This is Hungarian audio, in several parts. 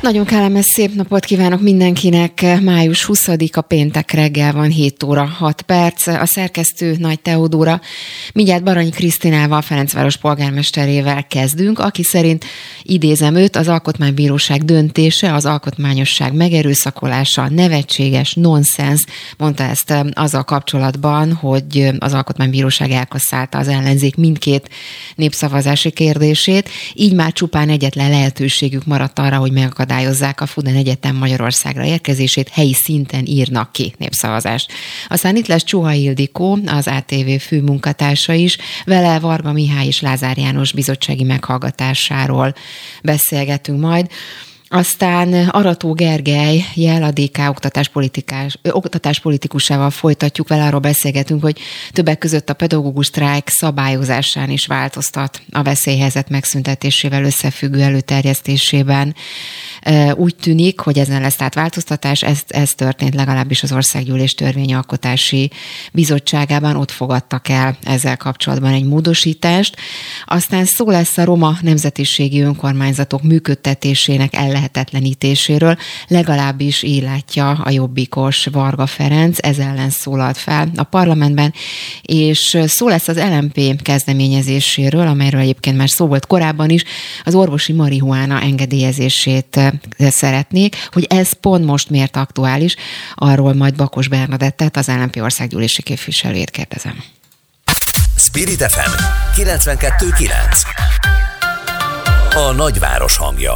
Nagyon kellemes szép napot kívánok mindenkinek. Május 20-a péntek reggel van 7 óra 6 perc. A szerkesztő Nagy Teodóra. Mindjárt Baranyi Krisztinával, Ferencváros polgármesterével kezdünk, aki szerint idézem őt, az Alkotmánybíróság döntése, az alkotmányosság megerőszakolása, nevetséges, nonsens, mondta ezt azzal kapcsolatban, hogy az Alkotmánybíróság elkasszálta az ellenzék mindkét népszavazási kérdését, így már csupán egyetlen lehetőségük maradt arra, hogy megakadályozzák akadályozzák a Fuden Egyetem Magyarországra érkezését, helyi szinten írnak ki népszavazást. Aztán itt lesz Csuha Ildikó, az ATV fő munkatársa is, vele Varga Mihály és Lázár János bizottsági meghallgatásáról beszélgetünk majd. Aztán Arató Gergely jel oktatáspolitikás, oktatáspolitikusával folytatjuk, vele arról beszélgetünk, hogy többek között a pedagógus sztrájk szabályozásán is változtat a veszélyhelyzet megszüntetésével összefüggő előterjesztésében. Úgy tűnik, hogy ezen lesz tehát változtatás, ez, ez történt legalábbis az Országgyűlés Törvényalkotási Bizottságában, ott fogadtak el ezzel kapcsolatban egy módosítást. Aztán szó lesz a roma nemzetiségi önkormányzatok működtetésének ellehetetlenítéséről, legalábbis így látja a jobbikos Varga Ferenc, ez ellen szólalt fel a parlamentben, és szó lesz az LMP kezdeményezéséről, amelyről egyébként már szó volt korábban is, az orvosi marihuána engedélyezését szeretnék, hogy ez pont most miért aktuális, arról majd Bakos Bernadettet, az LNP országgyűlési képviselőjét kérdezem. Spirit FM 92.9 A nagyváros hangja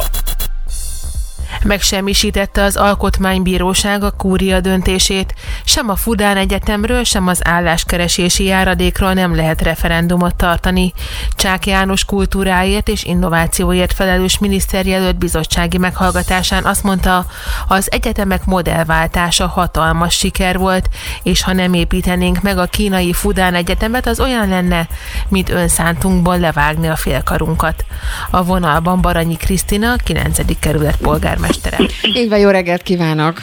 Megsemmisítette az Alkotmánybíróság a kúria döntését, sem a Fudán Egyetemről, sem az álláskeresési járadékról nem lehet referendumot tartani. Csák János kultúráért és innovációért felelős miniszterjelölt bizottsági meghallgatásán azt mondta, az egyetemek modellváltása hatalmas siker volt, és ha nem építenénk meg a kínai Fudán Egyetemet, az olyan lenne, mint önszántunkból levágni a félkarunkat. A vonalban Baranyi Krisztina, 9. kerület polgármester polgármestere. Így van, jó reggelt kívánok!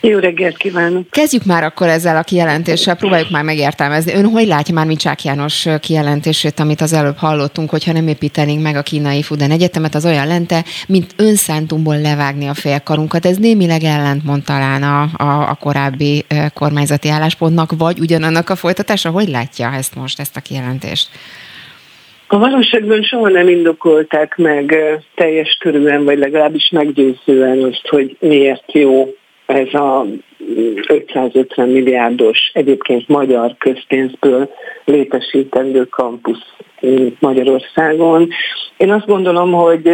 Jó reggelt kívánok! Kezdjük már akkor ezzel a kijelentéssel, próbáljuk már megértelmezni. Ön hogy látja már Csák János kijelentését, amit az előbb hallottunk, hogyha nem építenénk meg a kínai Fuden Egyetemet, az olyan lente, mint önszántumból levágni a félkarunkat. Ez némileg ellentmond talán a, a, a korábbi kormányzati álláspontnak, vagy ugyanannak a folytatása. Hogy látja ezt most, ezt a kijelentést? A valóságban soha nem indokolták meg teljes körülön, vagy legalábbis meggyőzően azt, hogy miért jó ez a 550 milliárdos egyébként magyar közpénzből létesítendő kampusz Magyarországon. Én azt gondolom, hogy,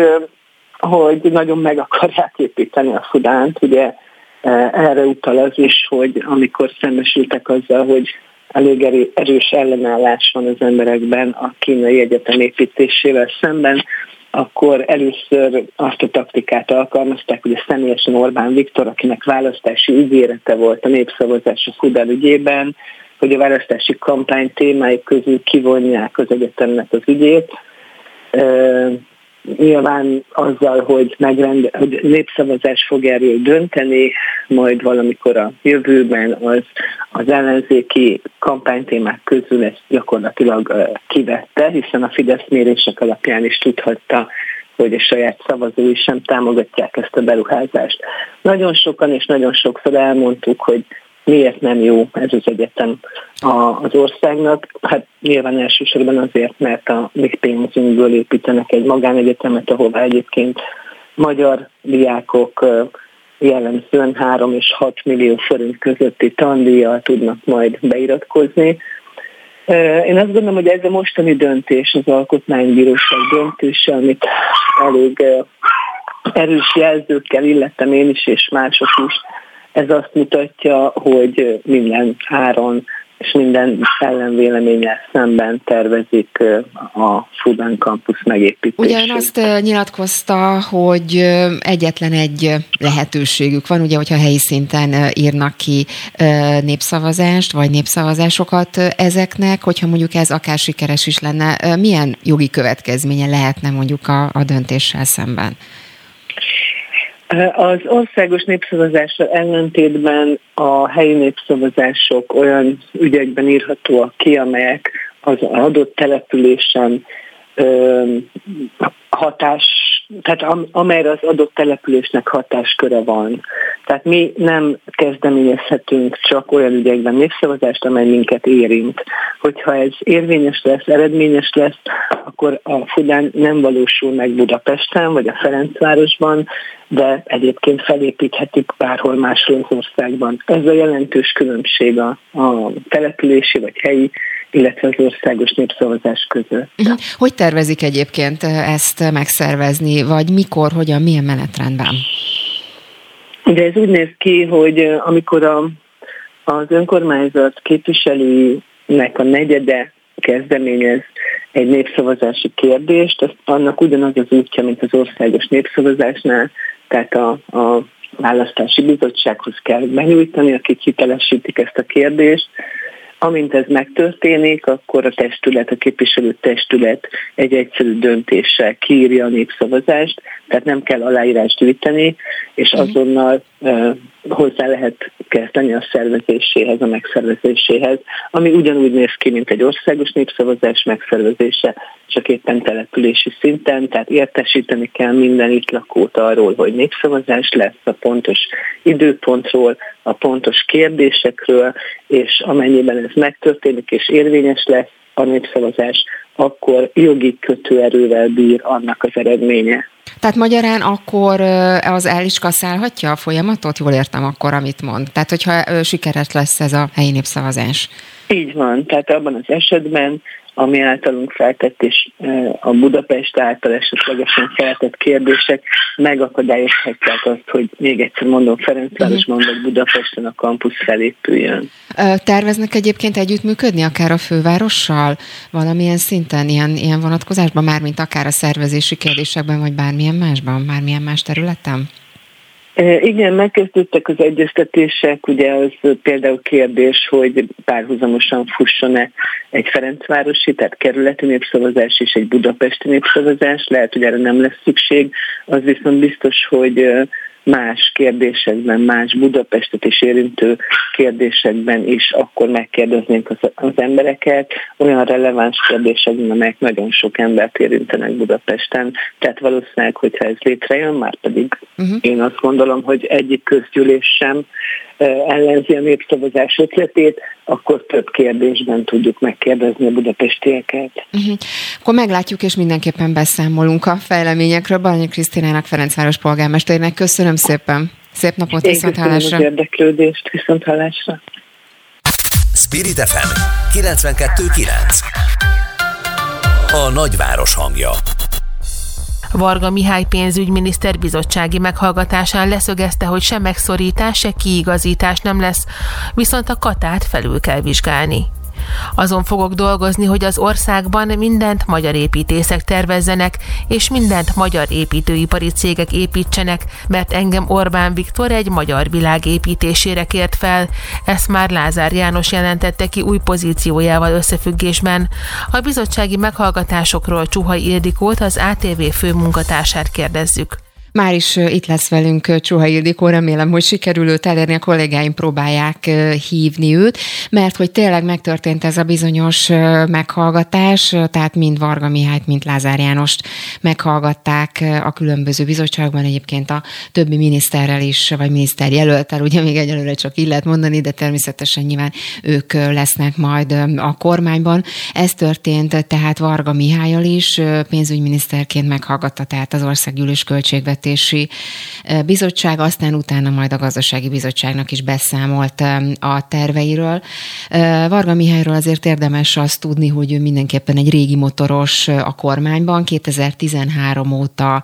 hogy nagyon meg akarják építeni a Fudánt, ugye erre utal az is, hogy amikor szembesültek azzal, hogy elég erős ellenállás van az emberekben a kínai egyetem építésével szemben, akkor először azt a taktikát alkalmazták, hogy a személyesen Orbán Viktor, akinek választási ígérete volt a népszavazás a Fudel ügyében, hogy a választási kampány témái közül kivonják az egyetemnek az ügyét nyilván azzal, hogy, megrend, hogy népszavazás fog erről dönteni, majd valamikor a jövőben az, az ellenzéki kampánytémák közül ezt gyakorlatilag kivette, hiszen a Fidesz mérések alapján is tudhatta, hogy a saját szavazói sem támogatják ezt a beruházást. Nagyon sokan és nagyon sokszor elmondtuk, hogy miért nem jó ez az egyetem az országnak? Hát nyilván elsősorban azért, mert a mi pénzünkből építenek egy magánegyetemet, ahova egyébként magyar diákok jellemzően 3 és 6 millió forint közötti tandíjjal tudnak majd beiratkozni. Én azt gondolom, hogy ez a mostani döntés, az Alkotmánybíróság döntése, amit elég erős jelzőkkel illettem én is, és mások is, ez azt mutatja, hogy minden háron és minden ellenvéleménnyel szemben tervezik a Fudan Campus megépítését. Ugyan azt nyilatkozta, hogy egyetlen egy lehetőségük van, ugye, hogyha helyi szinten írnak ki népszavazást, vagy népszavazásokat ezeknek, hogyha mondjuk ez akár sikeres is lenne, milyen jogi következménye lehetne mondjuk a, a döntéssel szemben? Az országos népszavazással ellentétben a helyi népszavazások olyan ügyekben írhatóak ki, amelyek az adott településen hatás tehát amelyre az adott településnek hatásköre van. Tehát mi nem kezdeményezhetünk csak olyan ügyekben népszavazást, amely minket érint. Hogyha ez érvényes lesz, eredményes lesz, akkor a Fudán nem valósul meg Budapesten vagy a Ferencvárosban, de egyébként felépíthetik bárhol máshol országban. Ez a jelentős különbség a, a települési vagy helyi illetve az országos népszavazás között. Uh-huh. Hogy tervezik egyébként ezt megszervezni, vagy mikor, hogyan, milyen menetrendben? Ugye ez úgy néz ki, hogy amikor a, az önkormányzat képviselőinek a negyede kezdeményez egy népszavazási kérdést, az, annak ugyanaz az útja, mint az országos népszavazásnál, tehát a, a választási bizottsághoz kell benyújtani, akik hitelesítik ezt a kérdést, Amint ez megtörténik, akkor a testület, a képviselő testület egy egyszerű döntéssel kiírja a népszavazást, tehát nem kell aláírást gyűjteni, és mhm. azonnal hozzá lehet kezdeni a szervezéséhez, a megszervezéséhez, ami ugyanúgy néz ki, mint egy országos népszavazás megszervezése, csak éppen települési szinten, tehát értesíteni kell minden itt lakót arról, hogy népszavazás lesz a pontos időpontról, a pontos kérdésekről, és amennyiben ez megtörténik és érvényes lesz a népszavazás, akkor jogi kötőerővel bír annak az eredménye. Tehát magyarán akkor az el is kaszálhatja a folyamatot? Jól értem akkor, amit mond. Tehát, hogyha sikeres lesz ez a helyi népszavazás. Így van, tehát abban az esetben ami általunk feltett, és a Budapest által esetlegesen feltett kérdések megakadályozhatják azt, hogy még egyszer mondom, Ferencvárosban mhm. vagy Budapesten a kampusz felépüljön. Terveznek egyébként együttműködni akár a fővárossal valamilyen szinten, ilyen, ilyen vonatkozásban, mármint akár a szervezési kérdésekben, vagy bármilyen másban, bármilyen más területen? Igen, megkezdődtek az egyeztetések, ugye az például kérdés, hogy párhuzamosan fusson-e egy Ferencvárosi, tehát kerületi népszavazás és egy budapesti népszavazás, lehet, hogy erre nem lesz szükség, az viszont biztos, hogy más kérdésekben, más Budapestet is érintő kérdésekben is akkor megkérdeznénk az, az embereket, olyan releváns kérdésekben, amelyek nagyon sok embert érintenek Budapesten. Tehát valószínűleg, hogyha ez létrejön, már pedig uh-huh. én azt gondolom, hogy egyik közgyűlés sem ellenzi a népszavazás ötletét, akkor több kérdésben tudjuk megkérdezni a budapestieket. Uh-huh. Akkor meglátjuk, és mindenképpen beszámolunk a fejleményekről. Balanyi Krisztinának, Ferencváros polgármesternek köszönöm szépen. Szép napot, viszont hallásra. az érdeklődést, viszont hallásra. Spirit FM 92.9 A nagyváros hangja Varga Mihály pénzügyminiszter bizottsági meghallgatásán leszögezte, hogy se megszorítás, se kiigazítás nem lesz, viszont a katát felül kell vizsgálni. Azon fogok dolgozni, hogy az országban mindent magyar építészek tervezzenek, és mindent magyar építőipari cégek építsenek, mert engem Orbán Viktor egy magyar világ építésére kért fel. Ezt már Lázár János jelentette ki új pozíciójával összefüggésben. A bizottsági meghallgatásokról Csuhai Ildikót, az ATV főmunkatársát kérdezzük. Már is itt lesz velünk Csuha Ildikó, remélem, hogy sikerül őt elérni, a kollégáim próbálják hívni őt, mert hogy tényleg megtörtént ez a bizonyos meghallgatás, tehát mind Varga Mihályt, mind Lázár Jánost meghallgatták a különböző bizottságban, egyébként a többi miniszterrel is, vagy miniszterjelöltel, ugye még egyelőre csak így lehet mondani, de természetesen nyilván ők lesznek majd a kormányban. Ez történt tehát Varga Mihályal is, pénzügyminiszterként meghallgatta tehát az országgyűlés költségvet Költségvetési Bizottság, aztán utána majd a Gazdasági Bizottságnak is beszámolt a terveiről. Varga Mihályról azért érdemes azt tudni, hogy ő mindenképpen egy régi motoros a kormányban, 2013 óta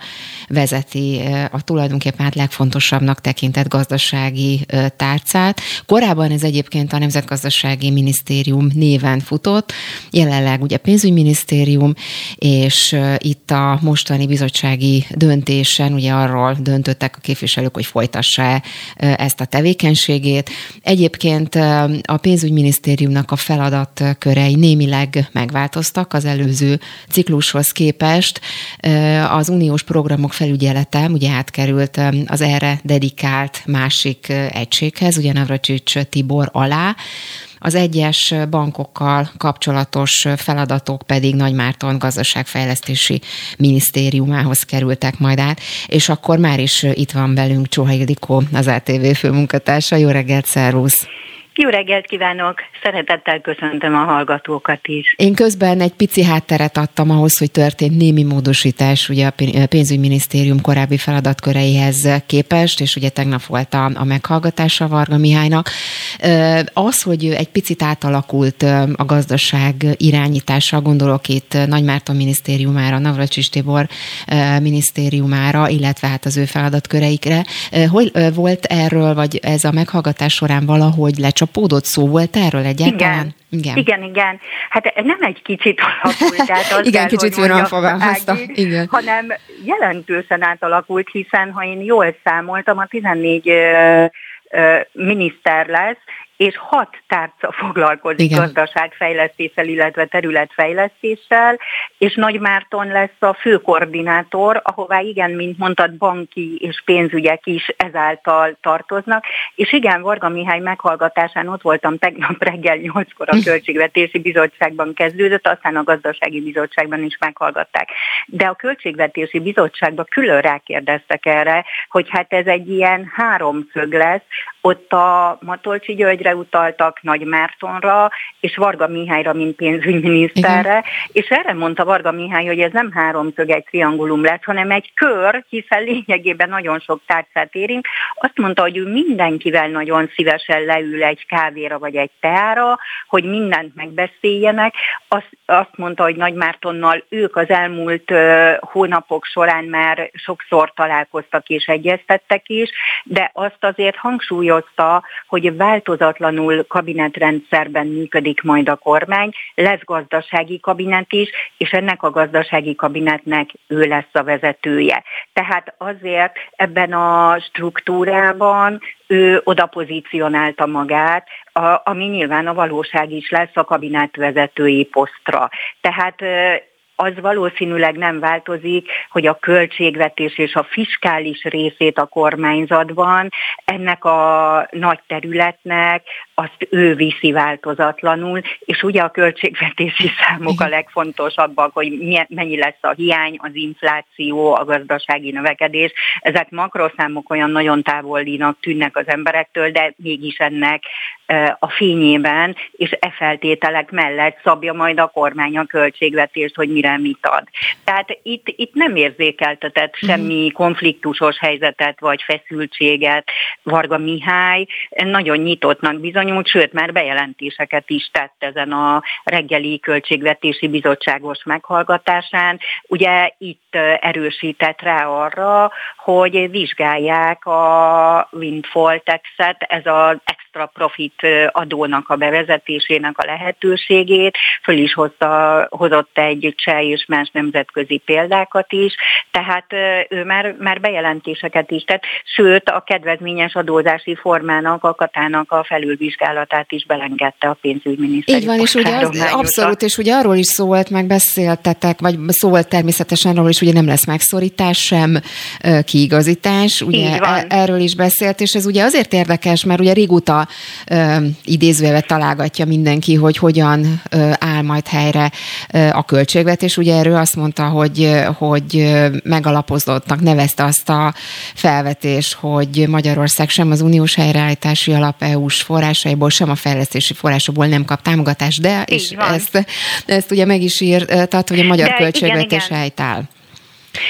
vezeti a tulajdonképpen hát legfontosabbnak tekintett gazdasági tárcát. Korábban ez egyébként a Nemzetgazdasági Minisztérium néven futott, jelenleg ugye pénzügyminisztérium, és itt a mostani bizottsági döntésen ugye arról döntöttek a képviselők, hogy folytassa-e ezt a tevékenységét. Egyébként a pénzügyminisztériumnak a feladatkörei némileg megváltoztak az előző ciklushoz képest. Az uniós programok felügyelete ugye átkerült az erre dedikált másik egységhez, ugye Navracsics Tibor alá, az egyes bankokkal kapcsolatos feladatok pedig Nagymárton gazdaságfejlesztési minisztériumához kerültek majd át, és akkor már is itt van velünk Csuha Ildikó, az ATV főmunkatársa. Jó reggelt, szervusz! Jó reggelt kívánok! Szeretettel köszöntöm a hallgatókat is. Én közben egy pici hátteret adtam ahhoz, hogy történt némi módosítás ugye a pénzügyminisztérium korábbi feladatköreihez képest, és ugye tegnap volt a, a meghallgatása Varga Mihálynak. Az, hogy egy picit átalakult a gazdaság irányítása, gondolok itt Nagymárton minisztériumára, Navracsis Tibor minisztériumára, illetve hát az ő feladatköreikre. Hogy volt erről, vagy ez a meghallgatás során valahogy lecsapott csapódott szó volt erről egyáltalán? Igen. Igen. igen, igen. Hát nem egy kicsit alakult, tehát az Igen, kell, kicsit finoman fogalmazta. Igen. Hanem jelentősen átalakult, hiszen ha én jól számoltam, a 14 ö, ö, miniszter lesz, és hat tárca foglalkozik Igen. gazdaságfejlesztéssel, illetve területfejlesztéssel, és Nagy Márton lesz a főkoordinátor, ahová igen, mint mondtad, banki és pénzügyek is ezáltal tartoznak, és igen, Varga Mihály meghallgatásán ott voltam tegnap reggel 8-kor a Költségvetési Bizottságban kezdődött, aztán a Gazdasági Bizottságban is meghallgatták. De a Költségvetési Bizottságban külön rákérdeztek erre, hogy hát ez egy ilyen háromszög lesz, ott a Matolcsi Györgyre Györgyre utaltak, Nagy Mártonra, és Varga Mihályra, mint pénzügyminiszterre, Igen. és erre mondta Varga Mihály, hogy ez nem háromszög, egy triangulum lesz, hanem egy kör, hiszen lényegében nagyon sok tárcát érint. Azt mondta, hogy ő mindenkivel nagyon szívesen leül egy kávéra vagy egy teára, hogy mindent megbeszéljenek. Azt, azt mondta, hogy Nagy Mártonnal ők az elmúlt uh, hónapok során már sokszor találkoztak és egyeztettek is, de azt azért hangsúlyozta, hogy változat változatlanul kabinetrendszerben működik majd a kormány, lesz gazdasági kabinet is, és ennek a gazdasági kabinetnek ő lesz a vezetője. Tehát azért ebben a struktúrában ő oda pozícionálta magát, a, ami nyilván a valóság is lesz a kabinet vezetői posztra. Tehát az valószínűleg nem változik, hogy a költségvetés és a fiskális részét a kormányzatban ennek a nagy területnek azt ő viszi változatlanul, és ugye a költségvetési számok a legfontosabbak, hogy mennyi lesz a hiány, az infláció, a gazdasági növekedés. Ezek makroszámok olyan nagyon távolinak tűnnek az emberektől, de mégis ennek a fényében, és e feltételek mellett szabja majd a kormány a költségvetést, hogy mire mit ad. Tehát itt, itt nem érzékeltetett mhm. semmi konfliktusos helyzetet vagy feszültséget Varga Mihály, nagyon nyitottnak bizonyult, sőt már bejelentéseket is tett ezen a reggeli költségvetési bizottságos meghallgatásán. Ugye itt erősített rá arra, hogy vizsgálják a windfall taxet, ez az extra profit adónak a bevezetésének a lehetőségét, föl is hozta, hozott egy cseh és más nemzetközi példákat is, tehát ő már, már bejelentéseket is tett, sőt a kedvezményes adózási formának, a katának a felülvizsgálatát is belengedte a pénzügyminiszter. Így van, és ugye az, abszolút, és ugye arról is szólt, meg beszéltetek, vagy szólt természetesen arról is, ugye nem lesz megszorítás sem, kiigazítás, ugye e- erről is beszélt, és ez ugye azért érdekes, mert ugye régóta idézőjelve találgatja mindenki, hogy hogyan áll majd helyre a költségvetés. Ugye erről azt mondta, hogy, hogy megalapozottnak nevezte azt a felvetést, hogy Magyarország sem az uniós helyreállítási alap EU-s forrásaiból, sem a fejlesztési forrásokból nem kap támogatást, de Így és ezt, ezt ugye meg is írtad, hogy a magyar de költségvetés helytáll.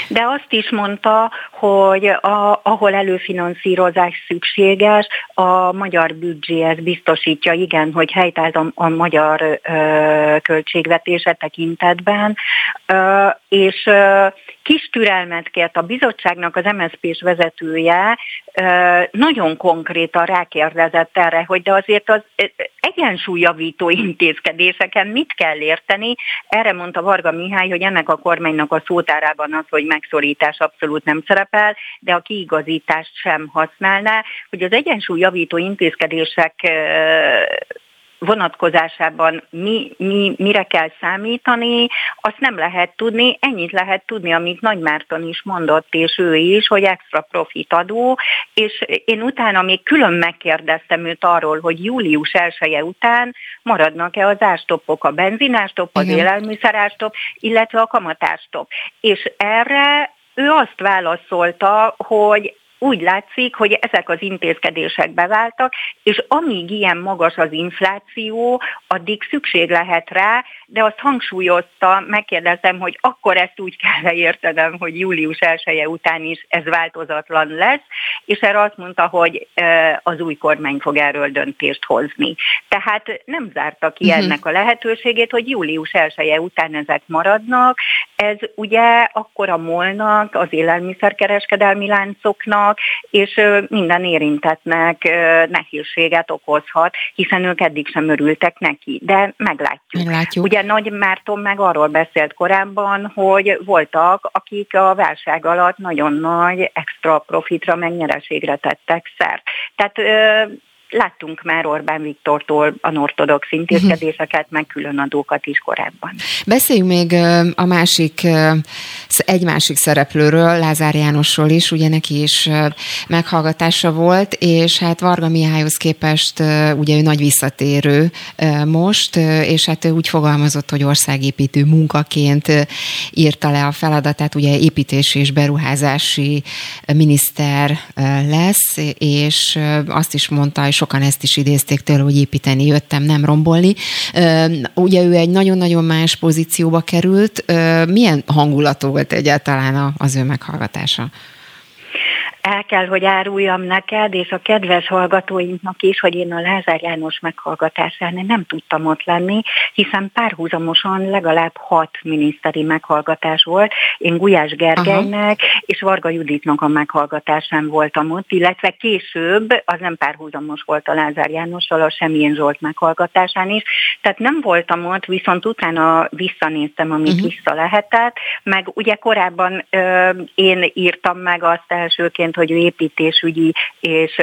De azt is mondta, hogy a, ahol előfinanszírozás szükséges, a magyar büdzsé biztosítja, igen, hogy helytált a, a magyar ö, költségvetése tekintetben, ö, és ö, kis türelmet kért a bizottságnak az MSZP-s vezetője, ö, nagyon konkrétan rákérdezett erre, hogy de azért az egyensúlyjavító intézkedéseken mit kell érteni? Erre mondta Varga Mihály, hogy ennek a kormánynak a szótárában az, hogy megszorítás abszolút nem szerepel, de a kiigazítást sem használná, hogy az egyensúlyjavító intézkedések vonatkozásában mi, mi, mire kell számítani, azt nem lehet tudni, ennyit lehet tudni, amit Nagy Márton is mondott, és ő is, hogy extra profit adó, és én utána még külön megkérdeztem őt arról, hogy július 1 -e után maradnak-e az ástopok, a benzinástop, az élelmiszerástop, illetve a kamatástop. És erre ő azt válaszolta, hogy úgy látszik, hogy ezek az intézkedések beváltak, és amíg ilyen magas az infláció, addig szükség lehet rá, de azt hangsúlyozta, megkérdezem, hogy akkor ezt úgy kell értenem, hogy július 1 -e után is ez változatlan lesz, és erre azt mondta, hogy az új kormány fog erről döntést hozni. Tehát nem zárta ki uh-huh. ennek a lehetőségét, hogy július 1 -e után ezek maradnak. Ez ugye akkor a molnak, az élelmiszerkereskedelmi láncoknak, vannak, és minden érintetnek nehézséget okozhat, hiszen ők eddig sem örültek neki. De meglátjuk. meglátjuk. Ugye Nagy Márton meg arról beszélt korábban, hogy voltak, akik a válság alatt nagyon nagy extra profitra, meg nyereségre tettek szert. Tehát láttunk már Orbán Viktortól anortodox intézkedéseket, meg különadókat is korábban. Beszéljünk még a másik, egy másik szereplőről, Lázár Jánosról is, ugye neki is meghallgatása volt, és hát Varga Mihályhoz képest ugye ő nagy visszatérő most, és hát ő úgy fogalmazott, hogy országépítő munkaként írta le a feladatát, ugye építési és beruházási miniszter lesz, és azt is mondta, és sokan ezt is idézték tőle, hogy építeni jöttem, nem rombolni. Ugye ő egy nagyon-nagyon más pozícióba került. Milyen hangulatú volt egyáltalán az ő meghallgatása? El kell, hogy áruljam neked, és a kedves hallgatóinknak is, hogy én a Lázár János meghallgatásán nem tudtam ott lenni, hiszen párhuzamosan legalább hat miniszteri meghallgatás volt. Én Gulyás Gergelynek Aha. és Varga Juditnak a meghallgatásán voltam ott, illetve később, az nem párhuzamos volt a Lázár Jánossal, a Semjén Zsolt meghallgatásán is. Tehát nem voltam ott, viszont utána visszanéztem, amit uh-huh. vissza lehetett, meg ugye korábban ö, én írtam meg azt elsőként, egyébként, hogy ő építésügyi és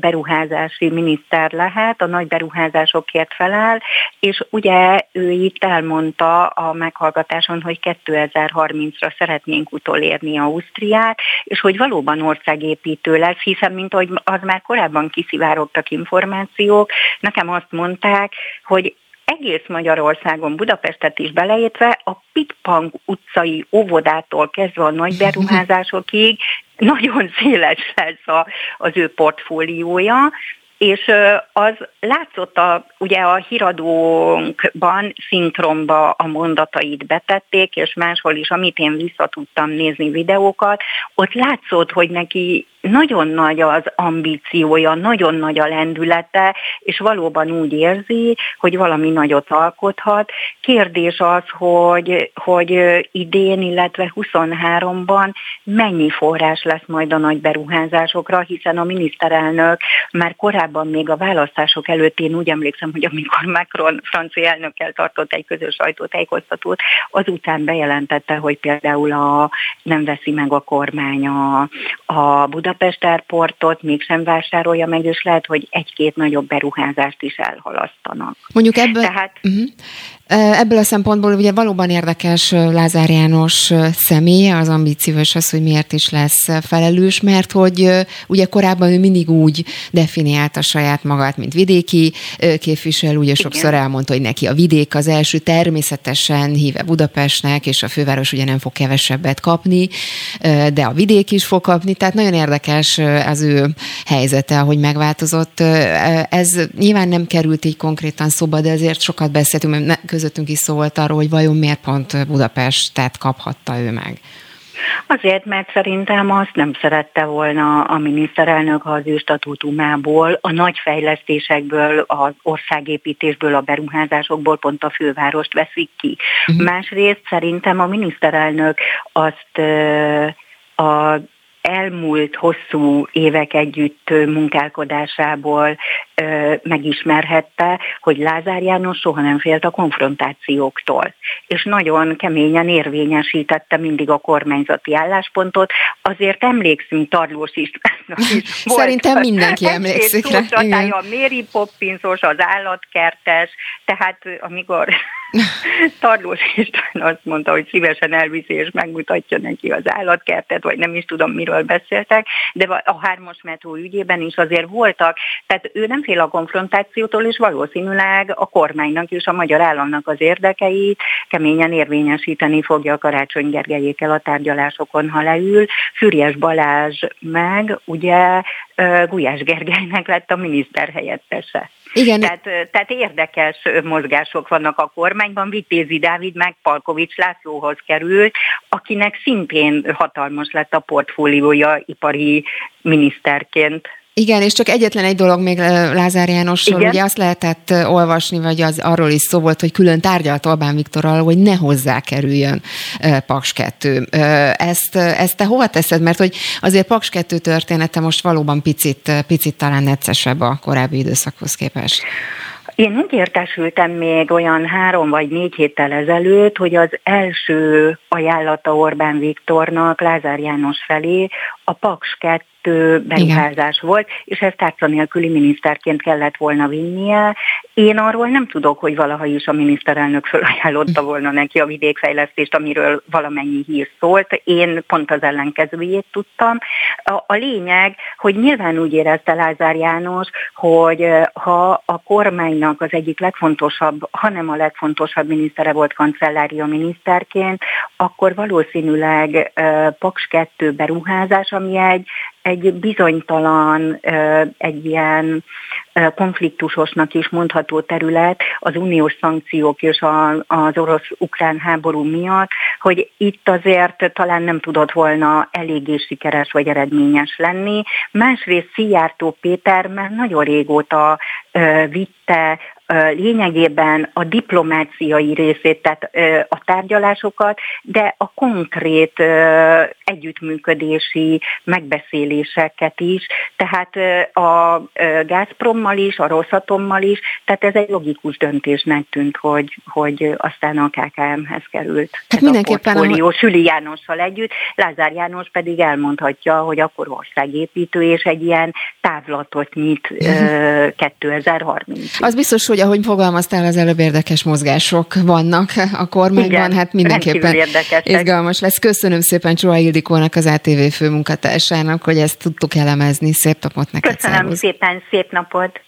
beruházási miniszter lehet, a nagy beruházásokért felel, és ugye ő itt elmondta a meghallgatáson, hogy 2030-ra szeretnénk utolérni Ausztriát, és hogy valóban országépítő lesz, hiszen mint ahogy az már korábban kiszivárogtak információk, nekem azt mondták, hogy egész Magyarországon, Budapestet is beleértve, a Pitpang utcai óvodától kezdve a nagy beruházásokig nagyon széles lesz a, az ő portfóliója, és az látszott a, ugye a híradónkban szinkronba a mondatait betették, és máshol is, amit én vissza nézni videókat, ott látszott, hogy neki nagyon nagy az ambíciója, nagyon nagy a lendülete, és valóban úgy érzi, hogy valami nagyot alkothat. Kérdés az, hogy, hogy idén, illetve 23-ban mennyi forrás lesz majd a nagy beruházásokra, hiszen a miniszterelnök már korábban még a választások előtt én úgy emlékszem, hogy amikor Macron francia elnökkel tartott egy közös sajtótájékoztatót, azután bejelentette, hogy például a, nem veszi meg a kormány a, a Budapest Budapest Airportot mégsem vásárolja meg, és lehet, hogy egy-két nagyobb beruházást is elhalasztanak. Mondjuk ebből, Tehát, uh-huh. Ebből a szempontból ugye valóban érdekes Lázár János személye, az ambíció és az, hogy miért is lesz felelős, mert hogy ugye korábban ő mindig úgy definiálta saját magát, mint vidéki képviselő, ugye sokszor elmondta, hogy neki a vidék az első, természetesen híve Budapestnek, és a főváros ugye nem fog kevesebbet kapni, de a vidék is fog kapni, tehát nagyon érdekes az ő helyzete, hogy megváltozott. Ez nyilván nem került így konkrétan szóba, de azért sokat beszéltünk, mert közöttünk is szó volt arról, hogy vajon miért pont Budapestet kaphatta ő meg. Azért, mert szerintem azt nem szerette volna a miniszterelnök, ha az ő statútumából, a nagy fejlesztésekből, az országépítésből, a beruházásokból pont a fővárost veszik ki. Uh-huh. Másrészt szerintem a miniszterelnök azt a elmúlt hosszú évek együtt munkálkodásából megismerhette, hogy Lázár János soha nem félt a konfrontációktól, és nagyon keményen érvényesítette mindig a kormányzati álláspontot. Azért emlékszünk Tarlós Istvánnak is volt. Szerintem mindenki emlékszik rá. A Mary Poppinsos, az állatkertes, tehát amikor Tarlós István azt mondta, hogy szívesen elviszi és megmutatja neki az állatkertet, vagy nem is tudom, miről beszéltek, de a hármas metró ügyében is azért voltak, tehát ő nem fél a konfrontációtól, és valószínűleg a kormánynak és a magyar államnak az érdekeit keményen érvényesíteni fogja a Karácsony Gergelyékkel a tárgyalásokon, ha leül. Fürjes Balázs meg ugye Gulyás Gergelynek lett a miniszter helyettese. Igen. Tehát, tehát érdekes mozgások vannak a kormányban. Vitézi Dávid meg Palkovics Lászlóhoz került, akinek szintén hatalmas lett a portfóliója ipari miniszterként. Igen, és csak egyetlen egy dolog még Lázár Jánosról, ugye azt lehetett olvasni, vagy az arról is szó volt, hogy külön tárgyalt Orbán Viktorral, hogy ne hozzá kerüljön Paks 2. Ezt, ezt te hova teszed? Mert hogy azért Paks 2 története most valóban picit, picit talán neccesebb a korábbi időszakhoz képest. Én úgy értesültem még olyan három vagy négy héttel ezelőtt, hogy az első ajánlata Orbán Viktornak Lázár János felé a Paks 2 beruházás Igen. volt, és ezt tárca nélküli miniszterként kellett volna vinnie. Én arról nem tudok, hogy valaha is a miniszterelnök felajánlotta volna neki a vidékfejlesztést, amiről valamennyi hír szólt. Én pont az ellenkezőjét tudtam. A, a lényeg, hogy nyilván úgy érezte Lázár János, hogy ha a kormánynak az egyik legfontosabb, hanem a legfontosabb minisztere volt kancellária miniszterként, akkor valószínűleg Paks 2 beruházás, ami egy egy bizonytalan, egy ilyen konfliktusosnak is mondható terület az uniós szankciók és az orosz-ukrán háború miatt, hogy itt azért talán nem tudott volna eléggé sikeres vagy eredményes lenni. Másrészt Szijjártó Péter már nagyon régóta vitte lényegében a diplomáciai részét, tehát a tárgyalásokat, de a konkrét együttműködési megbeszéléseket is, tehát a Gazprommal is, a Rosszatommal is, tehát ez egy logikus döntésnek tűnt, hogy, hogy aztán a KKM-hez került. Hát mindenképpen a portfólió Süli Jánossal együtt, Lázár János pedig elmondhatja, hogy akkor országépítő és egy ilyen távlatot nyit 2030 Az biztos, hogy ahogy fogalmaztál, az előbb érdekes mozgások vannak a kormányban, Igen, hát mindenképpen izgalmas lesz. Köszönöm szépen Csóa Ildikónak, az ATV főmunkatársának, hogy ezt tudtuk elemezni. Szép napot neked. Köszönöm szervusz. szépen, szép napot.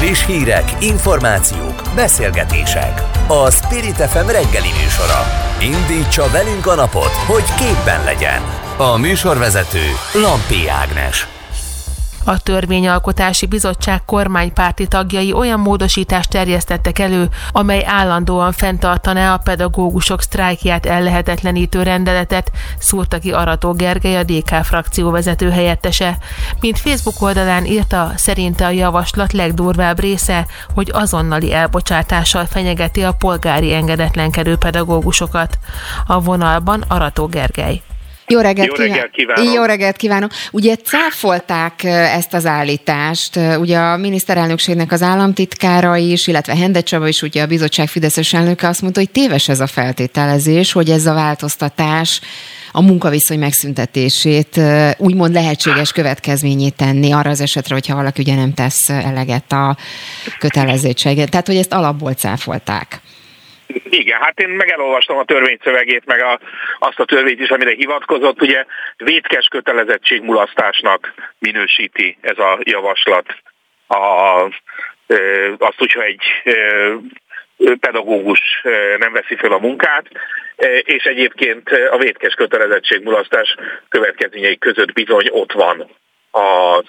Friss hírek, információk, beszélgetések. A Spirit FM reggeli műsora. Indítsa velünk a napot, hogy képben legyen. A műsorvezető Lampi Ágnes. A Törvényalkotási Bizottság kormánypárti tagjai olyan módosítást terjesztettek elő, amely állandóan fenntartaná a pedagógusok sztrájkját ellehetetlenítő rendeletet, szúrta ki Arató Gergely, a DK frakció vezető helyettese. Mint Facebook oldalán írta, szerinte a javaslat legdurvább része, hogy azonnali elbocsátással fenyegeti a polgári engedetlenkedő pedagógusokat. A vonalban Arató Gergely. Jó reggelt, Jó reggelt kívánok! Jó reggelt kívánok! Ugye cáfolták ezt az állítást, ugye a miniszterelnökségnek az államtitkára is, illetve Hende Csaba is, ugye a bizottság Fideszes elnöke azt mondta, hogy téves ez a feltételezés, hogy ez a változtatás a munkaviszony megszüntetését úgymond lehetséges következményét tenni arra az esetre, hogyha valaki ugye nem tesz eleget a kötelezettséget. Tehát, hogy ezt alapból cáfolták. Igen, hát én meg elolvastam a törvényszövegét, meg a, azt a törvényt is, amire hivatkozott. Ugye vétkes kötelezettségmulasztásnak minősíti ez a javaslat a, azt, hogyha egy pedagógus nem veszi fel a munkát, és egyébként a vétkes kötelezettségmulasztás következményei között bizony ott van a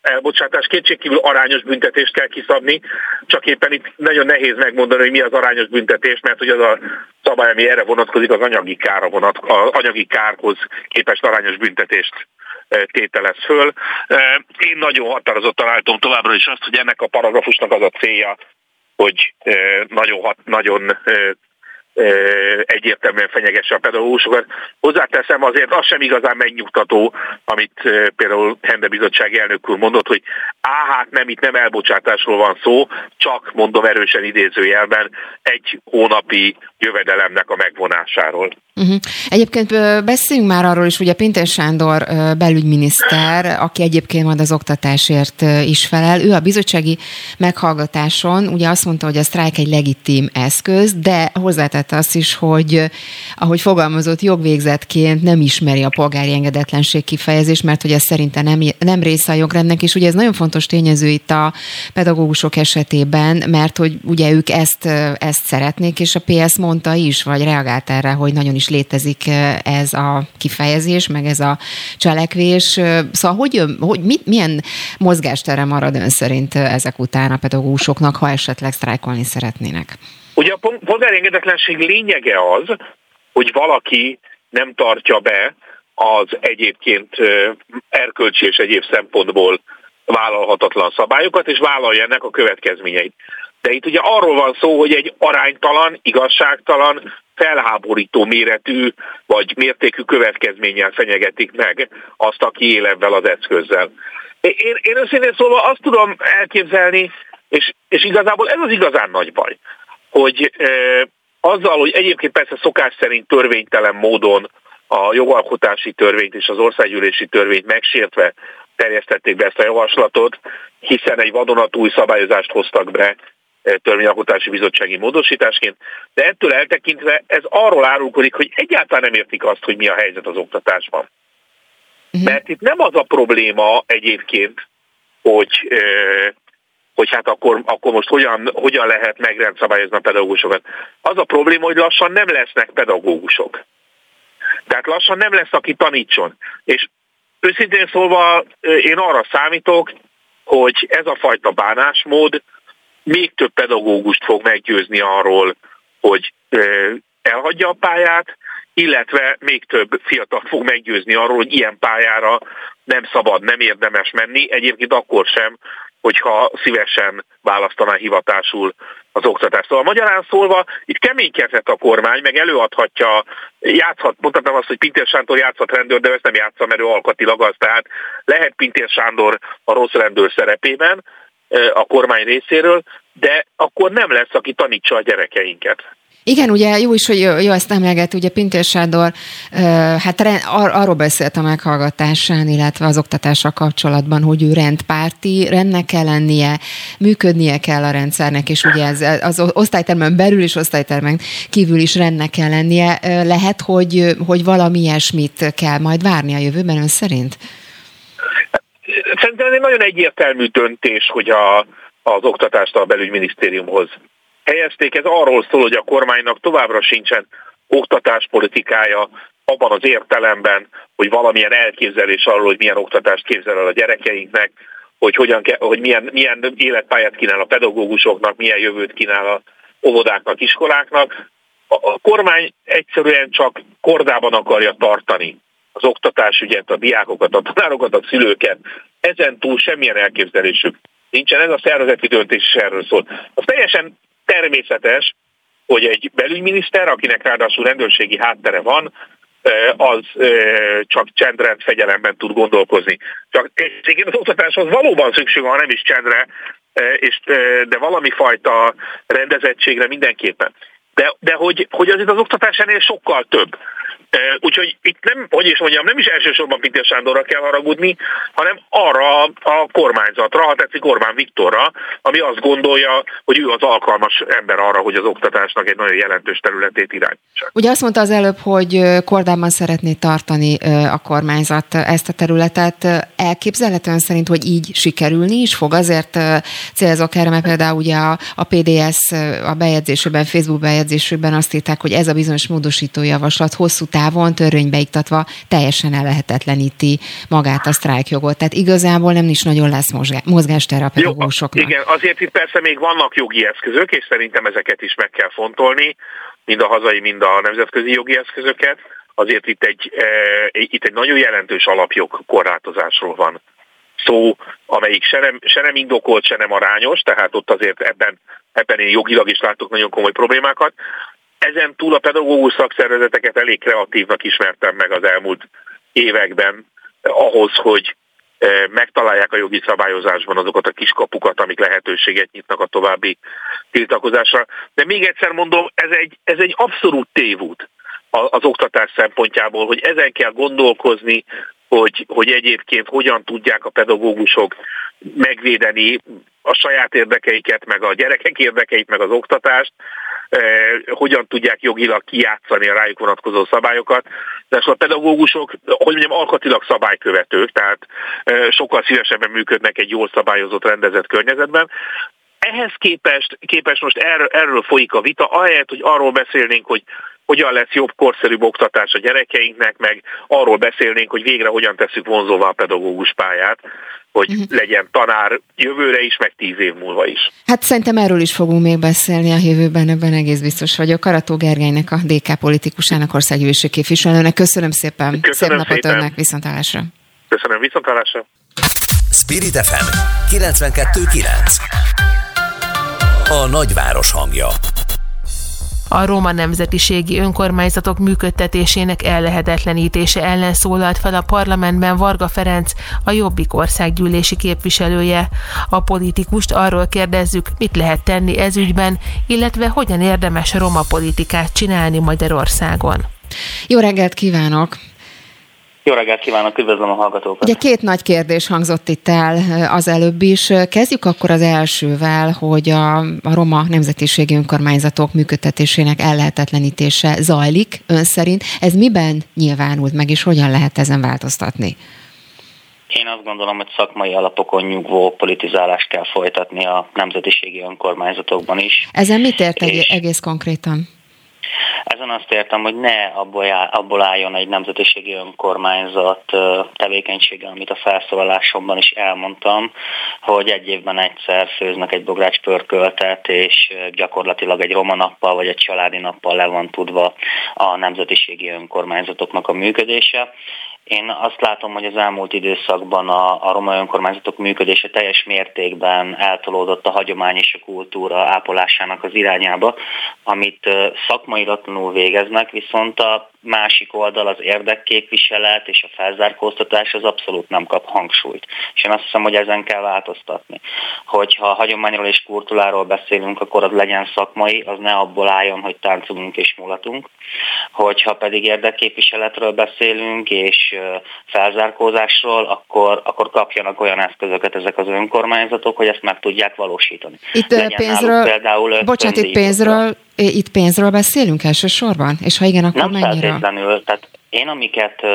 elbocsátás kétségkívül arányos büntetést kell kiszabni, csak éppen itt nagyon nehéz megmondani, hogy mi az arányos büntetés, mert hogy az a szabály, ami erre vonatkozik, az anyagi kára vonat, az anyagi kárhoz képest arányos büntetést e, tételez föl. E, én nagyon határozottan állítom továbbra is azt, hogy ennek a paragrafusnak az a célja, hogy e, nagyon, hat, nagyon egyértelműen fenyegesse a pedagógusokat. Hozzáteszem azért az sem igazán megnyugtató, amit például Hende Bizottság elnök úr mondott, hogy á, hát nem, itt nem elbocsátásról van szó, csak mondom erősen idézőjelben egy hónapi jövedelemnek a megvonásáról. Uh-huh. Egyébként beszéljünk már arról is, ugye Pintér Sándor belügyminiszter, aki egyébként majd az oktatásért is felel, ő a bizottsági meghallgatáson ugye azt mondta, hogy a sztrájk egy legitim eszköz, de hozzátette azt is, hogy ahogy fogalmazott jogvégzetként nem ismeri a polgári engedetlenség kifejezést, mert hogy ez szerinte nem, nem része a jogrendnek, és ugye ez nagyon fontos tényező itt a pedagógusok esetében, mert hogy ugye ők ezt, ezt szeretnék, és a PS mondta is, vagy reagált erre, hogy nagyon is létezik ez a kifejezés, meg ez a cselekvés. Szóval hogy, hogy mit, milyen mozgástere marad ön szerint ezek után a pedagógusoknak, ha esetleg sztrájkolni szeretnének? Ugye a polgári engedetlenség lényege az, hogy valaki nem tartja be az egyébként erkölcsi és egyéb szempontból vállalhatatlan szabályokat, és vállalja ennek a következményeit. De itt ugye arról van szó, hogy egy aránytalan, igazságtalan, felháborító méretű vagy mértékű következménnyel fenyegetik meg azt, aki él ebben az eszközzel. Én, én őszintén szólva azt tudom elképzelni, és, és igazából ez az igazán nagy baj, hogy e, azzal, hogy egyébként persze szokás szerint törvénytelen módon a jogalkotási törvényt és az országgyűlési törvényt megsértve terjesztették be ezt a javaslatot, hiszen egy vadonatúj szabályozást hoztak be törvényalkotási bizottsági módosításként, de ettől eltekintve ez arról árulkodik, hogy egyáltalán nem értik azt, hogy mi a helyzet az oktatásban. Uh-huh. Mert itt nem az a probléma egyébként, hogy, hogy hát akkor, akkor most hogyan, hogyan lehet megrendszabályozni a pedagógusokat. Az a probléma, hogy lassan nem lesznek pedagógusok. Tehát lassan nem lesz, aki tanítson. És őszintén szólva én arra számítok, hogy ez a fajta bánásmód még több pedagógust fog meggyőzni arról, hogy elhagyja a pályát, illetve még több fiatal fog meggyőzni arról, hogy ilyen pályára nem szabad, nem érdemes menni, egyébként akkor sem, hogyha szívesen választaná hivatásul az oktatást. Szóval magyarán szólva, itt keménykedhet a kormány, meg előadhatja, játszhat, mondhatom azt, hogy Pintér Sándor játszhat rendőr, de ezt nem játsza, mert ő alkatilag az, tehát lehet Pintér Sándor a rossz rendőr szerepében, a kormány részéről, de akkor nem lesz, aki tanítsa a gyerekeinket. Igen, ugye jó is, hogy jó, ezt emleget, ugye Pintér Sándor, hát ar- arról beszélt a meghallgatásán, illetve az oktatással kapcsolatban, hogy ő rendpárti, rendnek kell lennie, működnie kell a rendszernek, és ugye ez az osztálytermen belül és osztálytermen kívül is rendnek kell lennie. Lehet, hogy, hogy valami ilyesmit kell majd várni a jövőben ön szerint? Szerintem egy nagyon egyértelmű döntés, hogy a, az oktatást a belügyminisztériumhoz helyezték. Ez arról szól, hogy a kormánynak továbbra sincsen oktatáspolitikája abban az értelemben, hogy valamilyen elképzelés arról, hogy milyen oktatást képzel el a gyerekeinknek, hogy, hogyan, hogy milyen, milyen életpályát kínál a pedagógusoknak, milyen jövőt kínál a óvodáknak, iskoláknak. A, a kormány egyszerűen csak kordában akarja tartani az oktatásügyet, a diákokat, a tanárokat, a szülőket. Ezen túl semmilyen elképzelésük nincsen, ez a szervezeti döntés is erről szól. Az teljesen természetes, hogy egy belügyminiszter, akinek ráadásul rendőrségi háttere van, az csak csendrend fegyelemben tud gondolkozni. Csak egyébként az oktatáshoz valóban szükség van, nem is csendre, és, de valami fajta rendezettségre mindenképpen. De, de hogy, hogy itt az oktatás ennél sokkal több. Úgyhogy itt nem, hogy is mondjam, nem is elsősorban Pintér Sándorra kell haragudni, hanem arra a kormányzatra, ha tetszik Orbán Viktorra, ami azt gondolja, hogy ő az alkalmas ember arra, hogy az oktatásnak egy nagyon jelentős területét irányítsa. Ugye azt mondta az előbb, hogy kordában szeretné tartani a kormányzat ezt a területet. Elképzelhetően szerint, hogy így sikerülni is fog, azért célzok erre, mert például ugye a, a PDS a bejegyzésében, Facebook bejegyzésében azt írták, hogy ez a bizonyos módosító javaslat hosszú távon törvénybe iktatva teljesen ellehetetleníti magát a sztrájkjogot. Tehát igazából nem is nagyon lesz mozgástere a pedagógusoknak. igen, azért itt persze még vannak jogi eszközök, és szerintem ezeket is meg kell fontolni, mind a hazai, mind a nemzetközi jogi eszközöket. Azért itt egy, e, itt egy nagyon jelentős alapjog korlátozásról van szó, amelyik se nem, se nem indokolt, se nem arányos, tehát ott azért ebben, ebben én jogilag is látok nagyon komoly problémákat. Ezen túl a pedagógus szakszervezeteket elég kreatívnak ismertem meg az elmúlt években ahhoz, hogy megtalálják a jogi szabályozásban azokat a kiskapukat, amik lehetőséget nyitnak a további tiltakozásra. De még egyszer mondom, ez egy, ez egy abszolút tévút az oktatás szempontjából, hogy ezen kell gondolkozni, hogy, hogy egyébként hogyan tudják a pedagógusok megvédeni a saját érdekeiket, meg a gyerekek érdekeit, meg az oktatást, eh, hogyan tudják jogilag kijátszani a rájuk vonatkozó szabályokat. De a pedagógusok, hogy mondjam, alkatilag szabálykövetők, tehát eh, sokkal szívesebben működnek egy jól szabályozott, rendezett környezetben. Ehhez képest, képest most erről, erről folyik a vita, ahelyett, hogy arról beszélnénk, hogy hogyan lesz jobb, korszerűbb oktatás a gyerekeinknek, meg arról beszélnénk, hogy végre hogyan tesszük vonzóvá a pedagógus pályát, hogy uh-huh. legyen tanár jövőre is, meg tíz év múlva is. Hát szerintem erről is fogunk még beszélni a jövőben, ebben egész biztos vagyok. Karató Gergelynek, a DK politikusának, országgyűlési képviselőnek. Köszönöm szépen. Köszönöm Szép napot szépen. önnek, viszontlátásra. Köszönöm, viszontlátásra. Spirit FM 92.9 A nagyváros hangja a roma nemzetiségi önkormányzatok működtetésének ellehetetlenítése ellen szólalt fel a parlamentben Varga Ferenc, a Jobbik országgyűlési képviselője. A politikust arról kérdezzük, mit lehet tenni ez ügyben, illetve hogyan érdemes roma politikát csinálni Magyarországon. Jó reggelt kívánok! Jó reggelt kívánok, üdvözlöm a hallgatókat! Ugye két nagy kérdés hangzott itt el az előbb is. Kezdjük akkor az elsővel, hogy a, a roma nemzetiségi önkormányzatok működtetésének ellehetetlenítése zajlik ön szerint. Ez miben nyilvánult meg, és hogyan lehet ezen változtatni? Én azt gondolom, hogy szakmai alapokon nyugvó politizálást kell folytatni a nemzetiségi önkormányzatokban is. Ezen mit ért és... egész konkrétan? Ezen azt értem, hogy ne abból álljon egy nemzetiségi önkormányzat tevékenysége, amit a felszólalásomban is elmondtam, hogy egy évben egyszer főznek egy bogrács pörköltet, és gyakorlatilag egy roma nappal vagy egy családi nappal le van tudva a nemzetiségi önkormányzatoknak a működése. Én azt látom, hogy az elmúlt időszakban a, a roma önkormányzatok működése teljes mértékben eltolódott a hagyomány és a kultúra ápolásának az irányába, amit szakmairatlanul végeznek, viszont a másik oldal az érdekképviselet és a felzárkóztatás az abszolút nem kap hangsúlyt. És én azt hiszem, hogy ezen kell változtatni. Hogyha a hagyományról és kultúráról beszélünk, akkor az legyen szakmai, az ne abból álljon, hogy táncolunk és mulatunk. Hogyha pedig érdekképviseletről beszélünk és felzárkózásról, akkor, akkor kapjanak olyan eszközöket ezek az önkormányzatok, hogy ezt meg tudják valósítani. Itt legyen pénzről, például bocsánat, itt pénzről, itt pénzről beszélünk elsősorban? És ha igen, akkor Nem mennyire? feltétlenül, tehát én, amiket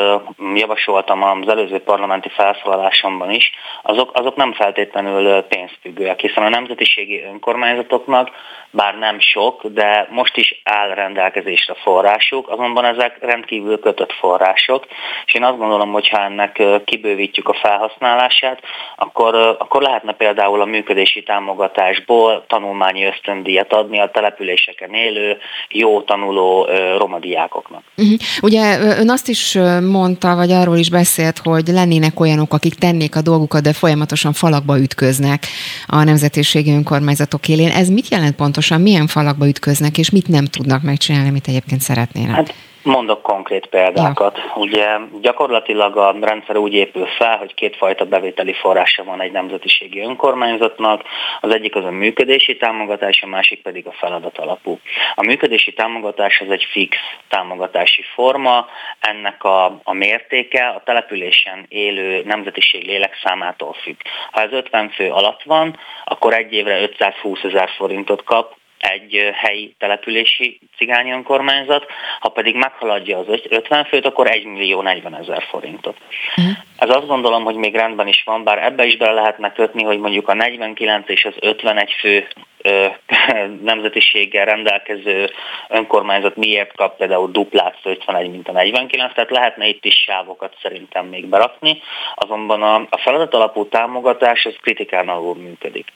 javasoltam az előző parlamenti felszólalásomban is, azok, azok nem feltétlenül pénzfüggőek, hiszen a nemzetiségi önkormányzatoknak bár nem sok, de most is áll rendelkezésre forrásuk, azonban ezek rendkívül kötött források, és én azt gondolom, hogy ha ennek kibővítjük a felhasználását, akkor, akkor lehetne például a működési támogatásból tanulmányi ösztöndíjat adni a településeken élő, jó tanuló romadiákoknak. Uh-huh. Ugye ön azt is mondta, vagy arról is beszélt, hogy lennének olyanok, akik tennék a dolgukat, de folyamatosan falakba ütköznek a nemzetiségi önkormányzatok élén. Ez mit jelent pontosan? Milyen falakba ütköznek, és mit nem tudnak megcsinálni, amit egyébként szeretnének? Hát Mondok konkrét példákat. Ja. Ugye gyakorlatilag a rendszer úgy épül fel, hogy kétfajta bevételi forrása van egy nemzetiségi önkormányzatnak. Az egyik az a működési támogatás, a másik pedig a feladat alapú. A működési támogatás az egy fix támogatási forma, ennek a, a mértéke a településen élő nemzetiség lélekszámától függ. Ha ez 50 fő alatt van, akkor egy évre 520 ezer forintot kap, egy helyi települési cigány önkormányzat, ha pedig meghaladja az 50 főt, akkor 1 millió 40 ezer forintot. Uh-huh. Ez azt gondolom, hogy még rendben is van, bár ebbe is bele lehetne kötni, hogy mondjuk a 49 és az 51 fő nemzetiséggel rendelkező önkormányzat miért kap például duplát 51, mint a 49, tehát lehetne itt is sávokat szerintem még berakni, azonban a, feladat alapú támogatás az kritikán alul működik.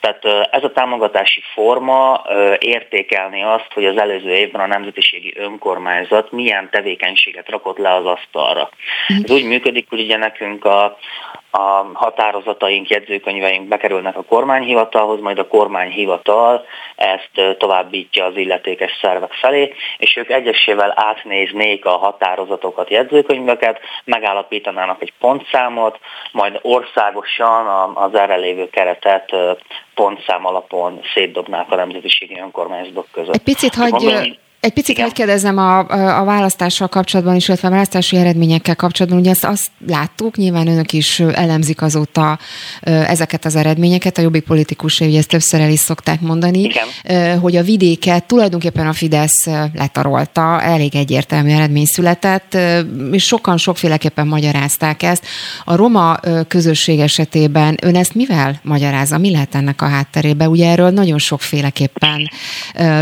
Tehát ez a támogatási forma értékelni azt, hogy az előző évben a nemzetiségi önkormányzat milyen tevékenységet rakott le az asztalra. Ez úgy működik, hogy ugye nekünk a, a határozataink, jegyzőkönyveink bekerülnek a kormányhivatalhoz, majd a kormányhivatal hivatal ezt továbbítja az illetékes szervek felé, és ők egyesével átnéznék a határozatokat, jegyzőkönyveket, megállapítanának egy pontszámot, majd országosan az erre lévő keretet pontszám alapon szétdobnák a nemzetiségi önkormányzatok között. Egy picit hagyj egy picit megkérdezem a, a választással kapcsolatban is, illetve a választási eredményekkel kapcsolatban. Ugye azt, azt láttuk, nyilván önök is elemzik azóta ezeket az eredményeket, a jobbik politikusai ugye ezt többször el is szokták mondani, Igen. hogy a vidéket tulajdonképpen a Fidesz letarolta, elég egyértelmű eredmény született, és sokan sokféleképpen magyarázták ezt. A roma közösség esetében ön ezt mivel magyarázza? Mi lehet ennek a hátterébe? Ugye erről nagyon sokféleképpen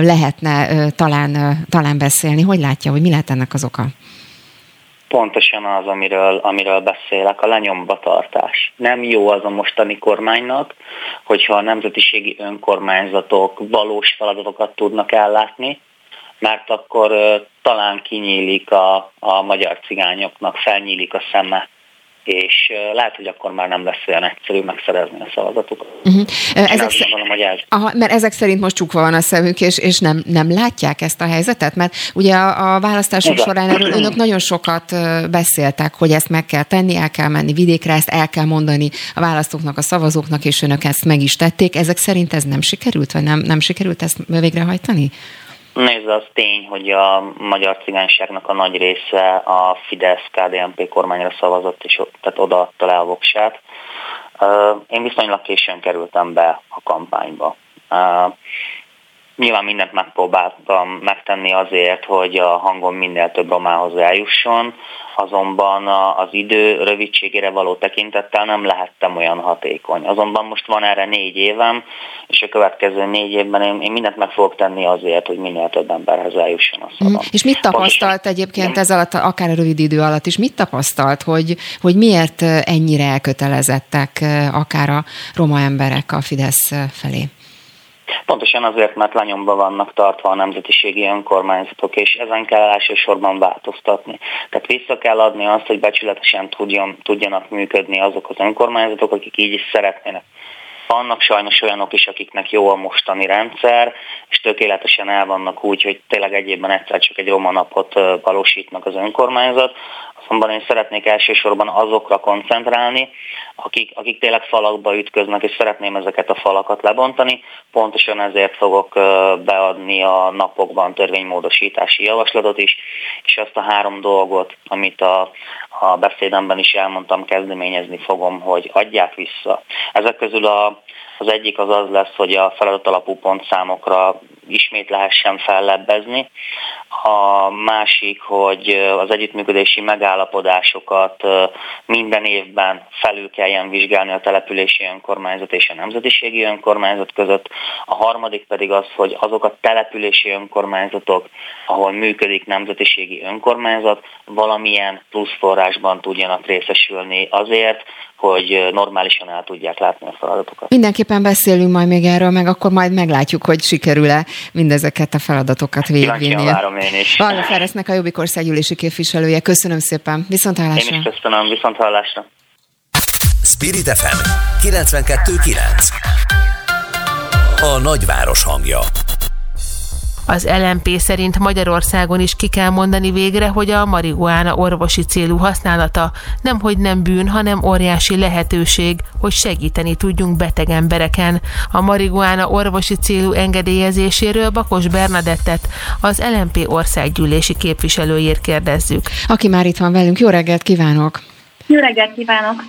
lehetne talán talán beszélni. Hogy látja, hogy mi lehet ennek az oka? Pontosan az, amiről, amiről beszélek, a lenyombatartás. Nem jó az a mostani kormánynak, hogyha a nemzetiségi önkormányzatok valós feladatokat tudnak ellátni, mert akkor talán kinyílik a, a magyar cigányoknak, felnyílik a szeme és lehet, hogy akkor már nem lesz olyan egyszerű megszerezni a szavazatokat. Uh-huh. Ezek azt gondolom, hogy ez. Aha, mert ezek szerint most csukva van a szemük, és, és nem, nem látják ezt a helyzetet? Mert ugye a, a választások Igen. során erről önök nagyon sokat beszéltek, hogy ezt meg kell tenni, el kell menni vidékre, ezt el kell mondani a választóknak, a szavazóknak, és önök ezt meg is tették. Ezek szerint ez nem sikerült, vagy nem, nem sikerült ezt végrehajtani? Nézd, az tény, hogy a magyar cigányságnak a nagy része a Fidesz-KDNP kormányra szavazott, és tehát odaadta le a voksát. Én viszonylag későn kerültem be a kampányba. Nyilván mindent megpróbáltam megtenni azért, hogy a hangom minél több romához eljusson, azonban az idő rövidségére való tekintettel nem lehettem olyan hatékony. Azonban most van erre négy évem, és a következő négy évben én, én mindent meg fogok tenni azért, hogy minél több emberhez eljusson a szavam. Mm. És mit tapasztalt Pontosan, egyébként ez alatt, akár a rövid idő alatt is, mit tapasztalt, hogy, hogy miért ennyire elkötelezettek akár a roma emberek a Fidesz felé? Pontosan azért, mert lenyomba vannak tartva a nemzetiségi önkormányzatok, és ezen kell elsősorban változtatni. Tehát vissza kell adni azt, hogy becsületesen tudjon, tudjanak működni azok az önkormányzatok, akik így is szeretnének. Vannak sajnos olyanok is, akiknek jó a mostani rendszer, és tökéletesen el vannak úgy, hogy tényleg egy évben egyszer csak egy roma napot valósítnak az önkormányzat, Azonban én szeretnék elsősorban azokra koncentrálni, akik, akik tényleg falakba ütköznek, és szeretném ezeket a falakat lebontani. Pontosan ezért fogok beadni a napokban törvénymódosítási javaslatot is, és azt a három dolgot, amit a, a beszédemben is elmondtam, kezdeményezni fogom, hogy adják vissza. Ezek közül a, az egyik az az lesz, hogy a feladatalapú pontszámokra ismét lehessen fellebbezni. A másik, hogy az együttműködési megállapodásokat minden évben felül kelljen vizsgálni a települési önkormányzat és a nemzetiségi önkormányzat között. A harmadik pedig az, hogy azok a települési önkormányzatok, ahol működik nemzetiségi önkormányzat, valamilyen plusz forrásban tudjanak részesülni azért, hogy normálisan el tudják látni a feladatokat. Mindenképpen beszélünk majd még erről, meg akkor majd meglátjuk, hogy sikerül-e mindezeket a feladatokat végigvinni. várom én is. Varga Feresznek a Jobbik országgyűlési képviselője. Köszönöm szépen. Viszont hallásra. Én is köszönöm. Viszont hallásra. Spirit FM 92.9 A nagyváros hangja az LMP szerint Magyarországon is ki kell mondani végre, hogy a marihuána orvosi célú használata nemhogy nem bűn, hanem óriási lehetőség, hogy segíteni tudjunk beteg embereken. A marihuána orvosi célú engedélyezéséről Bakos Bernadettet, az LMP országgyűlési képviselőjét kérdezzük. Aki már itt van velünk, jó reggelt kívánok! Jó reggelt kívánok!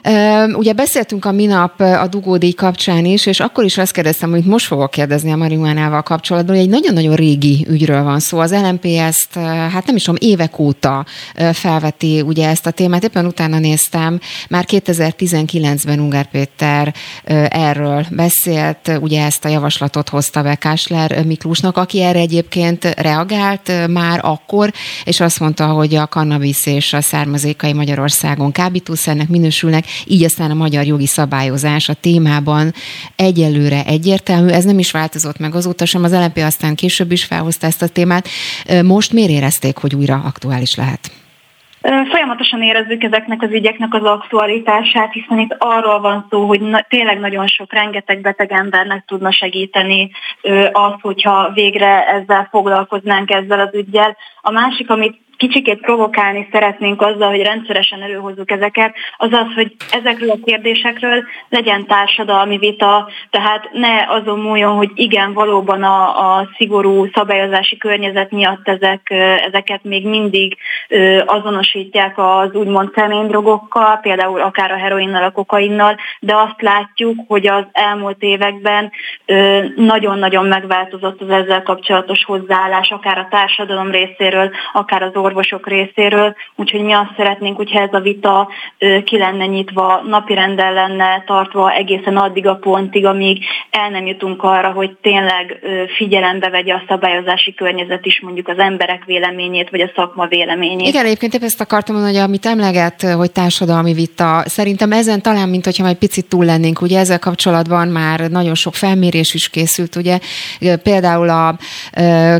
Ugye beszéltünk a minap a dugódíj kapcsán is, és akkor is azt kérdeztem, hogy most fogok kérdezni a marihuánával kapcsolatban, hogy egy nagyon-nagyon régi ügyről van szó. Az LMP ezt, hát nem is tudom, évek óta felveti ugye ezt a témát. Éppen utána néztem, már 2019-ben Ungár Péter erről beszélt, ugye ezt a javaslatot hozta be Kásler Miklósnak, aki erre egyébként reagált már akkor, és azt mondta, hogy a kannabisz és a származékai Magyarországon kábító kábítószernek minősülnek, így aztán a magyar jogi szabályozás a témában egyelőre egyértelmű, ez nem is változott meg azóta sem, az LNP aztán később is felhozta ezt a témát. Most miért érezték, hogy újra aktuális lehet? Folyamatosan érezzük ezeknek az ügyeknek az aktualitását, hiszen itt arról van szó, hogy na, tényleg nagyon sok, rengeteg beteg embernek tudna segíteni az, hogyha végre ezzel foglalkoznánk ezzel az ügyel. A másik, amit kicsikét provokálni szeretnénk azzal, hogy rendszeresen előhozzuk ezeket, az az, hogy ezekről a kérdésekről legyen társadalmi vita, tehát ne azon múljon, hogy igen, valóban a, a szigorú szabályozási környezet miatt ezek, ezeket még mindig azonosítják az úgymond személydrogokkal, például akár a heroinnal, a kokainnal, de azt látjuk, hogy az elmúlt években nagyon-nagyon megváltozott az ezzel kapcsolatos hozzáállás, akár a társadalom részéről, akár az orvos orvosok részéről, úgyhogy mi azt szeretnénk, hogyha ez a vita ki lenne nyitva, napirenden lenne tartva egészen addig a pontig, amíg el nem jutunk arra, hogy tényleg figyelembe vegye a szabályozási környezet is mondjuk az emberek véleményét, vagy a szakma véleményét. Igen, egyébként épp ezt akartam mondani, hogy amit emleget, hogy társadalmi vita, szerintem ezen talán, mint hogyha majd picit túl lennénk, ugye ezzel kapcsolatban már nagyon sok felmérés is készült, ugye például a,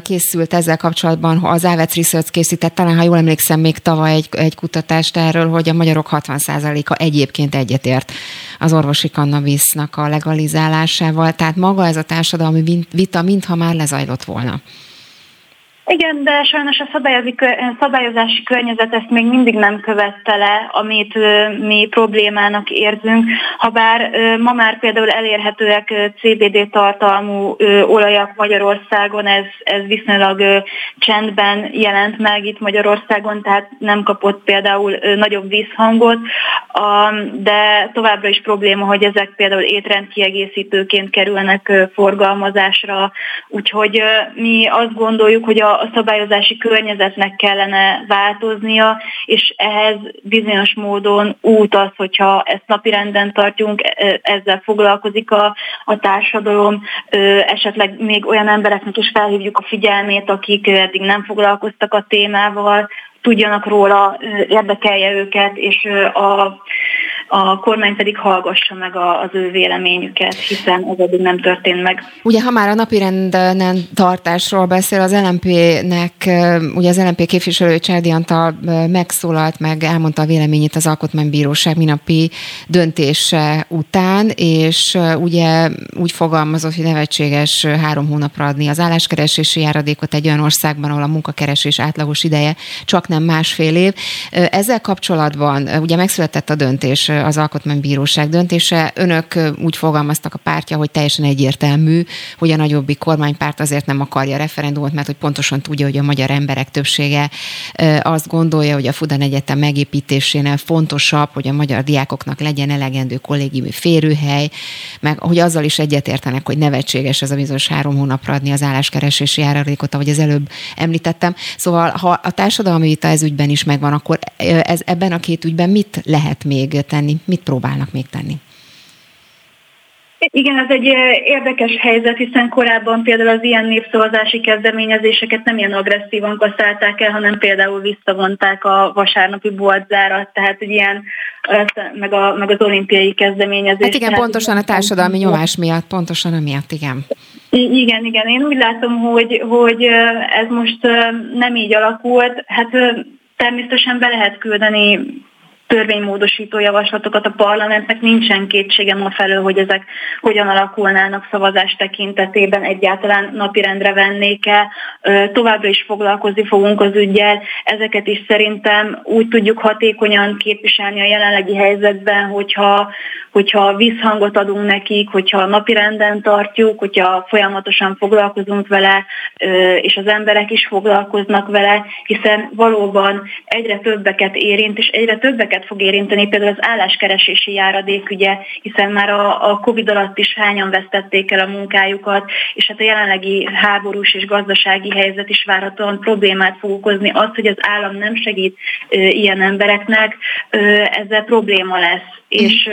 készült ezzel kapcsolatban, az Avets Research készített talán, ha jól emlékszem, még tavaly egy, egy kutatást erről, hogy a magyarok 60%-a egyébként egyetért az orvosi kannabisznak a legalizálásával. Tehát maga ez a társadalmi vita, mintha már lezajlott volna. Igen, de sajnos a szabályozási környezet ezt még mindig nem követte le, amit mi problémának érzünk. Habár ma már például elérhetőek CBD tartalmú olajak Magyarországon, ez, ez viszonylag csendben jelent meg itt Magyarországon, tehát nem kapott például nagyobb vízhangot, de továbbra is probléma, hogy ezek például étrendkiegészítőként kerülnek forgalmazásra, úgyhogy mi azt gondoljuk, hogy a a szabályozási környezetnek kellene változnia, és ehhez bizonyos módon út az, hogyha ezt napirenden tartjunk, e, ezzel foglalkozik a, a társadalom, esetleg még olyan embereknek is felhívjuk a figyelmét, akik eddig nem foglalkoztak a témával, tudjanak róla, érdekelje őket, és a a kormány pedig hallgassa meg a, az ő véleményüket, hiszen ez eddig nem történt meg. Ugye, ha már a napirenden tartásról beszél, az LMP-nek, ugye az LMP képviselő Csádi Antal megszólalt meg, elmondta a véleményét az Alkotmánybíróság minapi döntése után, és ugye úgy fogalmazott, hogy nevetséges három hónapra adni az álláskeresési járadékot egy olyan országban, ahol a munkakeresés átlagos ideje csak nem másfél év. Ezzel kapcsolatban ugye megszületett a döntés az Alkotmánybíróság döntése. Önök úgy fogalmaztak a pártja, hogy teljesen egyértelmű, hogy a nagyobbik kormánypárt azért nem akarja referendumot, mert hogy pontosan tudja, hogy a magyar emberek többsége azt gondolja, hogy a Fudan Egyetem megépítésénél fontosabb, hogy a magyar diákoknak legyen elegendő kollégiumi férőhely, meg hogy azzal is egyetértenek, hogy nevetséges ez a bizonyos három hónapra adni az álláskeresési járadékot, ahogy az előbb említettem. Szóval, ha a társadalmi vita ez ügyben is megvan, akkor ez, ebben a két ügyben mit lehet még tenni? Tenni? Mit próbálnak még tenni? Igen, ez egy érdekes helyzet, hiszen korábban például az ilyen népszavazási kezdeményezéseket nem ilyen agresszívan kaszálták el, hanem például visszavonták a vasárnapi boltzárat, tehát hogy ilyen, meg, a, meg az olimpiai kezdeményezés. Hát igen, pontosan a társadalmi nyomás miatt, pontosan amiatt, igen. Igen, igen, én úgy látom, hogy, hogy ez most nem így alakult. Hát természetesen be lehet küldeni törvénymódosító javaslatokat. A parlamentnek, nincsen kétségem a felől, hogy ezek hogyan alakulnának szavazás tekintetében, egyáltalán napirendre vennék-e, továbbra is foglalkozni fogunk az ügyel, ezeket is szerintem úgy tudjuk hatékonyan képviselni a jelenlegi helyzetben, hogyha, hogyha visszhangot adunk nekik, hogyha napirenden tartjuk, hogyha folyamatosan foglalkozunk vele, és az emberek is foglalkoznak vele, hiszen valóban egyre többeket érint, és egyre többeket embereket fog érinteni, például az álláskeresési járadék ügye, hiszen már a, a Covid alatt is hányan vesztették el a munkájukat, és hát a jelenlegi háborús és gazdasági helyzet is várhatóan problémát fog okozni. Az, hogy az állam nem segít ö, ilyen embereknek, ö, ezzel probléma lesz és,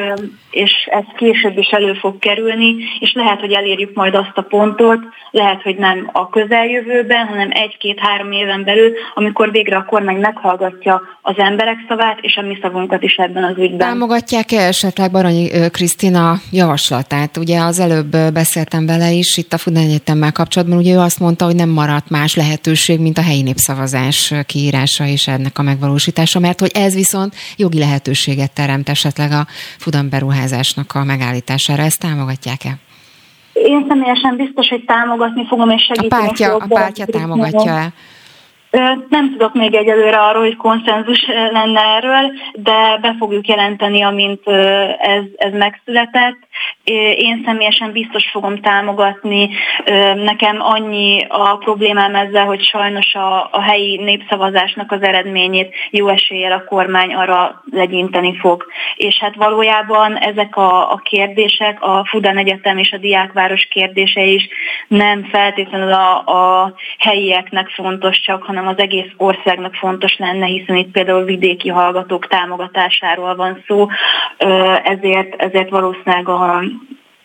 és ez később is elő fog kerülni, és lehet, hogy elérjük majd azt a pontot, lehet, hogy nem a közeljövőben, hanem egy-két-három éven belül, amikor végre a kormány meghallgatja az emberek szavát, és a mi szavunkat is ebben az ügyben. Támogatják-e esetleg Baranyi Krisztina javaslatát? Ugye az előbb beszéltem vele is itt a Fudan Egyetemmel kapcsolatban, ugye ő azt mondta, hogy nem maradt más lehetőség, mint a helyi népszavazás kiírása és ennek a megvalósítása, mert hogy ez viszont jogi lehetőséget teremt esetleg a Fudan beruházásnak a megállítására. Ezt támogatják-e? Én személyesen biztos, hogy támogatni fogom és segíteni. A pártja, a pártja támogatja-e? Nem tudok még egyelőre arról, hogy konszenzus lenne erről, de be fogjuk jelenteni, amint ez, ez megszületett. Én személyesen biztos fogom támogatni. Nekem annyi a problémám ezzel, hogy sajnos a, a helyi népszavazásnak az eredményét jó eséllyel a kormány arra legyinteni fog. És hát valójában ezek a, a kérdések, a Fudan Egyetem és a Diákváros kérdése is nem feltétlenül a, a helyieknek fontos csak, hanem az egész országnak fontos lenne, hiszen itt például vidéki hallgatók támogatásáról van szó, ezért, ezért valószínűleg a,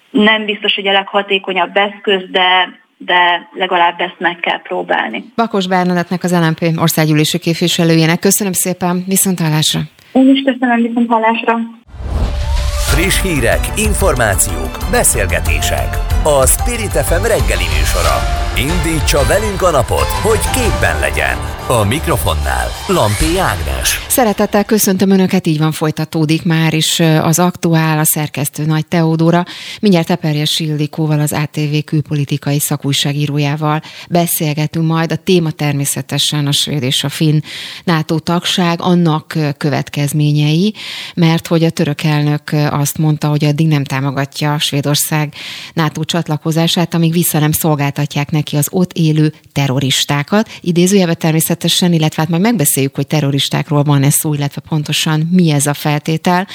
nem biztos, hogy a leghatékonyabb eszköz, de de legalább ezt meg kell próbálni. Bakos Bernadettnek az LNP országgyűlési képviselőjének köszönöm szépen, viszont hallásra. Én is köszönöm, viszont hallásra. Friss hírek, információk, beszélgetések. A Spirit FM reggeli műsora. Indítsa velünk a napot, hogy képben legyen. A mikrofonnál Lampi Ágnes. Szeretettel köszöntöm Önöket, így van folytatódik már is az aktuál, a szerkesztő Nagy Teodóra. Mindjárt Eperjes Ildikóval, az ATV külpolitikai szakújságírójával beszélgetünk majd. A téma természetesen a svéd és a finn NATO tagság, annak következményei, mert hogy a török elnök azt mondta, hogy addig nem támogatja Svédország NATO csatlakozását, amíg vissza nem szolgáltatják neki az ott élő terroristákat. Idézőjelben természetesen, illetve hát majd megbeszéljük, hogy terroristákról van ez szó, illetve pontosan mi ez a feltétel,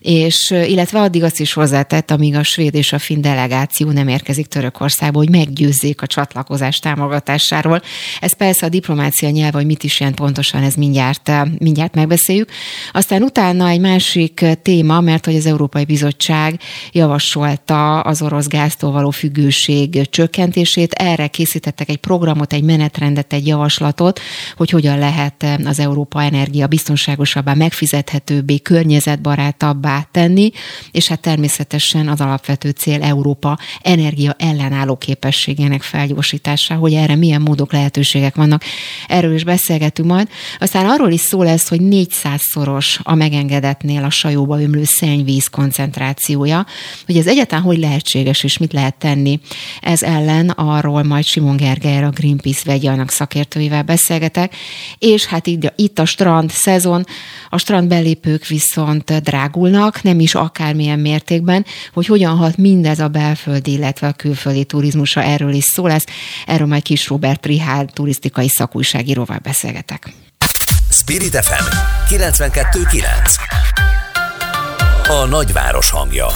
és illetve addig azt is hozzátett, amíg a svéd és a finn delegáció nem érkezik Törökországba, hogy meggyőzzék a csatlakozás támogatásáról. Ez persze a diplomácia nyelv, hogy mit is jelent pontosan, ez mindjárt, mindjárt megbeszéljük. Aztán utána egy másik téma, mert hogy az Európai Bizottság javasolta az orosz gáztól való függőség csökkentését. Erre készítettek egy programot, egy menetrendet, egy javaslatot, hogy hogyan lehet az Európa energia biztonságosabbá, megfizethetőbbé, környezetbarátabbá tenni, és hát természetesen az alapvető cél Európa energia ellenálló képességének felgyorsítása, hogy erre milyen módok, lehetőségek vannak. Erről is beszélgetünk majd. Aztán arról is szó lesz, hogy 400-szoros a megengedetnél a sajóba ömlő szennyvíz koncentrációja, hogy ez egyáltalán hogy lehetséges, és mit lehet tenni. Ez ellen arról majd Simon Gergely, a Greenpeace vegyanak szakértőivel beszélgetek, és hát itt, itt a strand szezon, a strand belépők viszont drágulnak, nem is akármilyen mértékben, hogy hogyan hat mindez a belföldi, illetve a külföldi turizmusra, erről is szó lesz. Erről majd Kis Robert Rihár turisztikai szakújságíróval beszélgetek. Spirit FM 92.9 A nagyváros hangja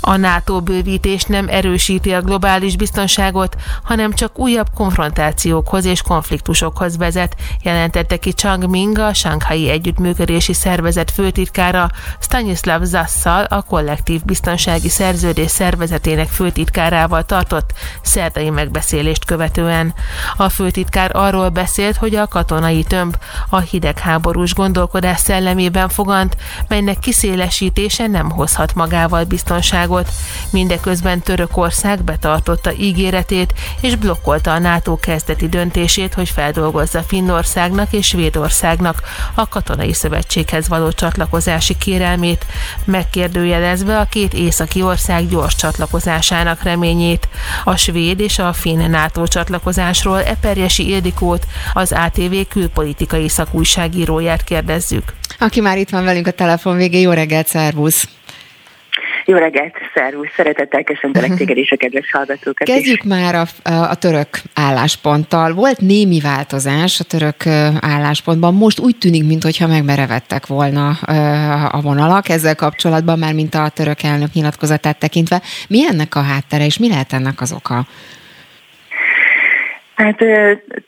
a NATO bővítés nem erősíti a globális biztonságot, hanem csak újabb konfrontációkhoz és konfliktusokhoz vezet, jelentette ki Chang Ming, a Shanghai Együttműködési Szervezet főtitkára Stanislav Zasszal, a kollektív biztonsági szerződés szervezetének főtitkárával tartott szerdai megbeszélést követően. A főtitkár arról beszélt, hogy a katonai tömb a hidegháborús gondolkodás szellemében fogant, melynek kiszélesítése nem hozhat magával biztonságot országot. Mindeközben Törökország betartotta ígéretét és blokkolta a NATO kezdeti döntését, hogy feldolgozza Finnországnak és Svédországnak a katonai szövetséghez való csatlakozási kérelmét, megkérdőjelezve a két északi ország gyors csatlakozásának reményét. A svéd és a finn NATO csatlakozásról Eperjesi Ildikót, az ATV külpolitikai szakújságíróját kérdezzük. Aki már itt van velünk a telefon végé, jó reggelt, szervusz! Jó reggelt, szervusz, szeretettel köszöntelek téged és a kedves hallgatókat Kezdjük is. már a, a török állásponttal. Volt némi változás a török álláspontban, most úgy tűnik, mintha megmerevettek volna a vonalak ezzel kapcsolatban, már mint a török elnök nyilatkozatát tekintve. Mi ennek a háttere, és mi lehet ennek az oka? Hát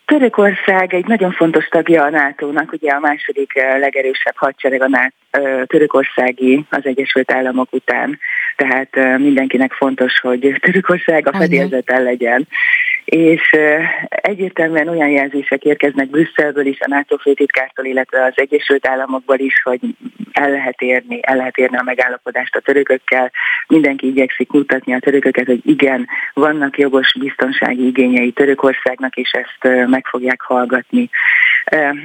Törökország egy nagyon fontos tagja a NATO-nak, ugye a második legerősebb hadsereg a NATO, törökországi az Egyesült Államok után, tehát mindenkinek fontos, hogy Törökország a fedélzeten legyen és egyértelműen olyan jelzések érkeznek Brüsszelből is, a NATO főtitkártól, illetve az Egyesült Államokból is, hogy el lehet érni, el lehet érni a megállapodást a törökökkel. Mindenki igyekszik mutatni a törököket, hogy igen, vannak jogos biztonsági igényei Törökországnak, és ezt meg fogják hallgatni.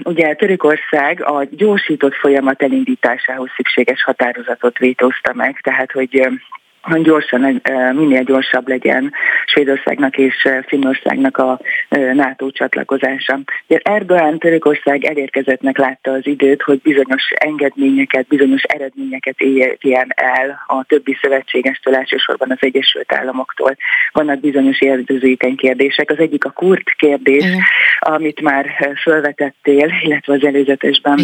Ugye Törökország a gyorsított folyamat elindításához szükséges határozatot vétózta meg, tehát hogy hogy gyorsan, minél gyorsabb legyen Svédországnak és Finnországnak a NATO csatlakozása. Erdogan Törökország elérkezettnek látta az időt, hogy bizonyos engedményeket, bizonyos eredményeket érjen el a többi szövetségestől, elsősorban az Egyesült Államoktól. Vannak bizonyos érzékeny kérdések. Az egyik a kurt kérdés, Igen. amit már felvetettél, illetve az előzetesben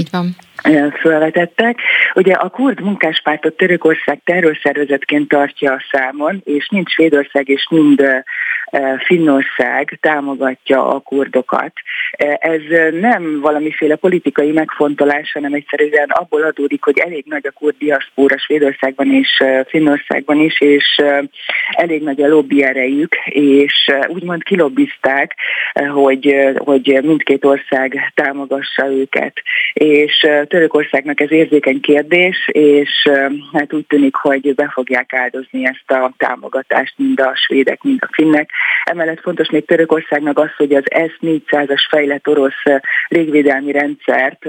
felvetettek. Ugye a kurd munkáspártot Törökország terrorszervezetként tartja a számon, és mind Svédország és mind Finnország támogatja a kurdokat. Ez nem valamiféle politikai megfontolás, hanem egyszerűen abból adódik, hogy elég nagy a kurd diaszpóra Svédországban és Finnországban is, és elég nagy a lobby erejük, és úgymond kilobbizták, hogy, hogy mindkét ország támogassa őket. És Törökországnak ez érzékeny kérdés, és hát úgy tűnik, hogy be fogják áldozni ezt a támogatást mind a svédek, mind a finnek. Emellett fontos még Törökországnak az, hogy az S-400-as fejlett orosz légvédelmi rendszert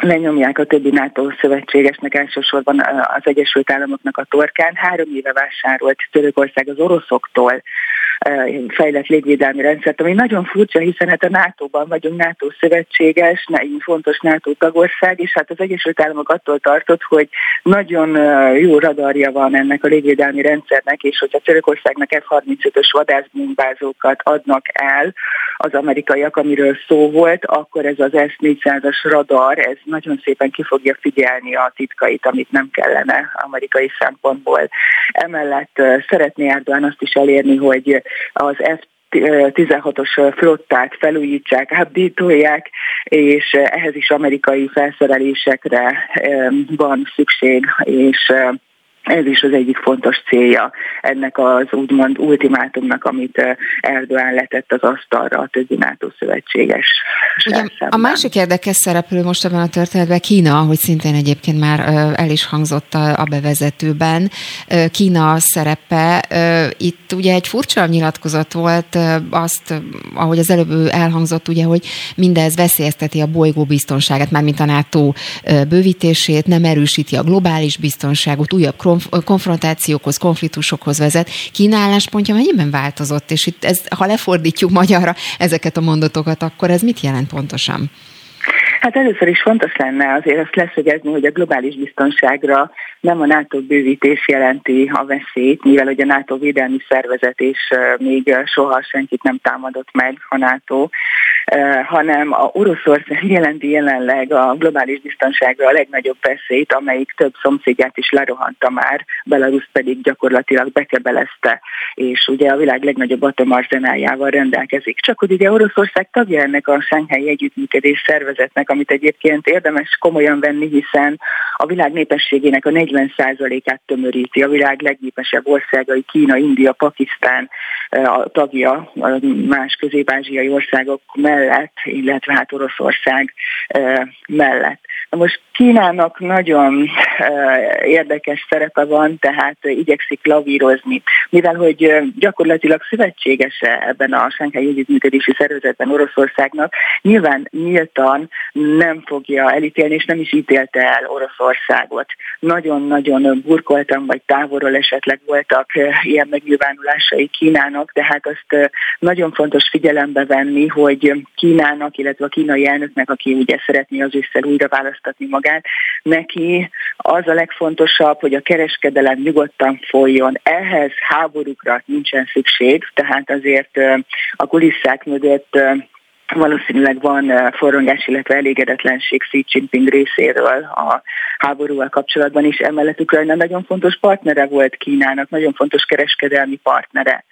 lenyomják a többi NATO szövetségesnek, elsősorban az Egyesült Államoknak a torkán. Három éve vásárolt Törökország az oroszoktól fejlett légvédelmi rendszert, ami nagyon furcsa, hiszen hát a NATO-ban vagyunk NATO szövetséges, fontos NATO tagország, és hát az Egyesült Államok attól tartott, hogy nagyon jó radarja van ennek a légvédelmi rendszernek, és hogyha Törökországnak F-35-ös vadászbombázókat adnak el az amerikaiak, amiről szó volt, akkor ez az S-400-as radar, ez nagyon szépen ki fogja figyelni a titkait, amit nem kellene amerikai szempontból. Emellett szeretné Erdogan azt is elérni, hogy az F 16-os flottát felújítsák, updatolják, és ehhez is amerikai felszerelésekre van szükség, és ez is az egyik fontos célja ennek az úgymond ultimátumnak, amit Erdoğan letett az asztalra a többi NATO szövetséges. Ugye, a másik érdekes szereplő most ebben a történetben Kína, hogy szintén egyébként már el is hangzott a bevezetőben. Kína szerepe, itt ugye egy furcsa nyilatkozat volt, azt, ahogy az előbb elhangzott, ugye, hogy mindez veszélyezteti a bolygó biztonságát, mármint a NATO bővítését, nem erősíti a globális biztonságot, újabb konfrontációkhoz, konfliktusokhoz vezet. Kína álláspontja mennyiben változott, és itt ez, ha lefordítjuk magyarra ezeket a mondatokat, akkor ez mit jelent pontosan? Hát először is fontos lenne azért azt leszögezni, hogy a globális biztonságra nem a NATO bővítés jelenti a veszélyt, mivel hogy a NATO védelmi szervezet és még soha senkit nem támadott meg a NATO, hanem a Oroszország jelenti jelenleg a globális biztonságra a legnagyobb veszélyt, amelyik több szomszédját is lerohanta már, Belarus pedig gyakorlatilag bekebelezte, és ugye a világ legnagyobb atomarzenájával rendelkezik. Csak hogy ugye Oroszország tagja ennek a Sánghái Együttműködés szervezetnek, amit egyébként érdemes komolyan venni, hiszen a világ népességének a 40%-át tömöríti, a világ legnépesebb országai, Kína, India, Pakisztán a tagja, más közép-ázsiai országok mellett, illetve hát Oroszország mellett. Na most Kínának nagyon érdekes szerepe van, tehát igyekszik lavírozni, mivel hogy gyakorlatilag szövetségese ebben a Sánkhely Együttműködési Szervezetben Oroszországnak, nyilván nyíltan nem fogja elítélni, és nem is ítélte el Oroszországot. Nagyon-nagyon burkoltam, vagy távolról esetleg voltak ilyen megnyilvánulásai Kínának, de hát azt nagyon fontos figyelembe venni, hogy Kínának, illetve a kínai elnöknek, aki ugye szeretné az ősszel újra választatni magát, neki az a legfontosabb, hogy a kereskedelem nyugodtan folyjon. Ehhez háborúkra nincsen szükség, tehát azért a kulisszák mögött valószínűleg van forrongás, illetve elégedetlenség Xi Jinping részéről a háborúval kapcsolatban is. Emellett Ukrajna nagyon fontos partnere volt Kínának, nagyon fontos kereskedelmi partnere.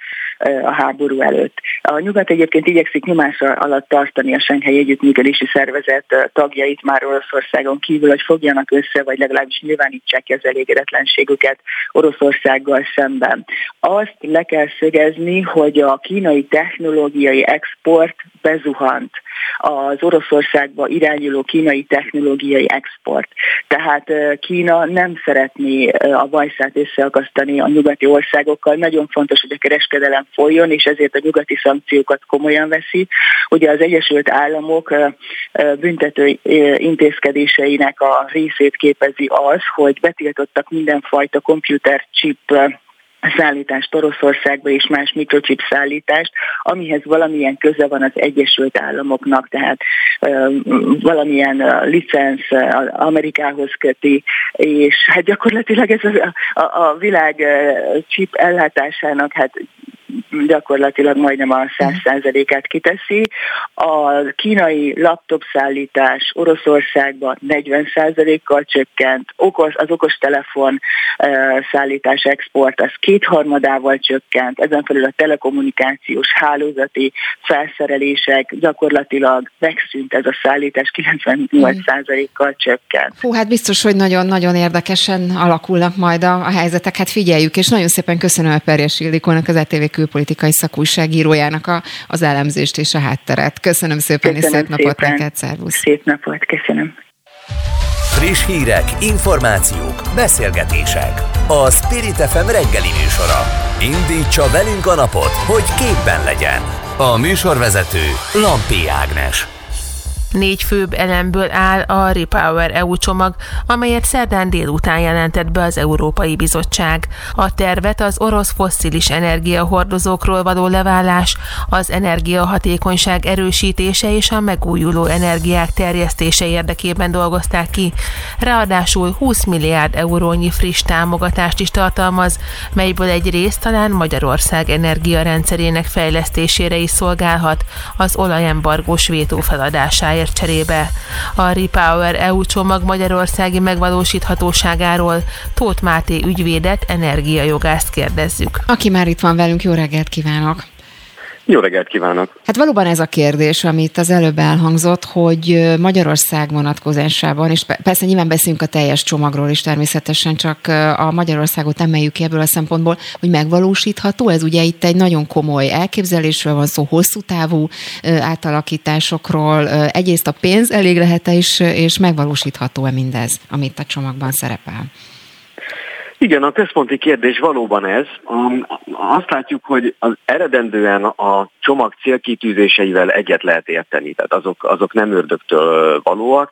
A háború előtt. A nyugat egyébként igyekszik nyomás alatt tartani a Senghely Együttműködési Szervezet tagjait már Oroszországon kívül, hogy fogjanak össze, vagy legalábbis nyilvánítsák ki az elégedetlenségüket Oroszországgal szemben. Azt le kell szögezni, hogy a kínai technológiai export bezuhant az Oroszországba irányuló kínai technológiai export. Tehát Kína nem szeretné a bajszát összeakasztani a nyugati országokkal. Nagyon fontos, hogy a kereskedelem folyjon, és ezért a nyugati szankciókat komolyan veszi. Ugye az Egyesült Államok büntető intézkedéseinek a részét képezi az, hogy betiltottak mindenfajta komputer chip szállítást Oroszországba és más mikrochip szállítást, amihez valamilyen köze van az Egyesült Államoknak, tehát valamilyen licenc Amerikához köti, és hát gyakorlatilag ez a, a, a világ chip ellátásának hát gyakorlatilag majdnem a 100%-át kiteszi. A kínai laptop szállítás Oroszországba 40%-kal csökkent, okos, az okostelefon szállítás export az kétharmadával csökkent, ezen felül a telekommunikációs hálózati felszerelések gyakorlatilag megszűnt ez a szállítás, 98%-kal csökkent. Hú, hát biztos, hogy nagyon-nagyon érdekesen alakulnak majd a, a helyzetek, hát figyeljük, és nagyon szépen köszönöm a Perjes Ildikónak, az ETV külpolitikai szakújságírójának a, az elemzést és a hátteret. Köszönöm szépen, köszönöm és szép szépen. napot neked, szervusz! Szép napot, köszönöm! Friss hírek, információk, beszélgetések. A Spirit FM reggeli műsora. Indítsa velünk a napot, hogy képben legyen. A műsorvezető Lampi Ágnes. Négy főbb elemből áll a Repower EU csomag, amelyet szerdán délután jelentett be az Európai Bizottság. A tervet az orosz fosszilis energiahordozókról való leválás, az energiahatékonyság erősítése és a megújuló energiák terjesztése érdekében dolgozták ki. Ráadásul 20 milliárd eurónyi friss támogatást is tartalmaz, melyből egy rész talán Magyarország energiarendszerének fejlesztésére is szolgálhat az olajembargós vétó feladásáért pénzért cserébe. A Repower EU csomag magyarországi megvalósíthatóságáról Tóth Máté ügyvédet, energiajogászt kérdezzük. Aki már itt van velünk, jó reggelt kívánok! Jó reggelt kívánok! Hát valóban ez a kérdés, amit az előbb elhangzott, hogy Magyarország vonatkozásában, és persze nyilván beszélünk a teljes csomagról is természetesen, csak a Magyarországot emeljük ki ebből a szempontból, hogy megvalósítható. Ez ugye itt egy nagyon komoly elképzelésről van szó, hosszú távú átalakításokról. Egyrészt a pénz elég lehet-e is, és megvalósítható-e mindez, amit a csomagban szerepel? Igen, a központi kérdés valóban ez. Azt látjuk, hogy az eredendően a csomag célkitűzéseivel egyet lehet érteni, tehát azok, azok nem ördögtől valóak.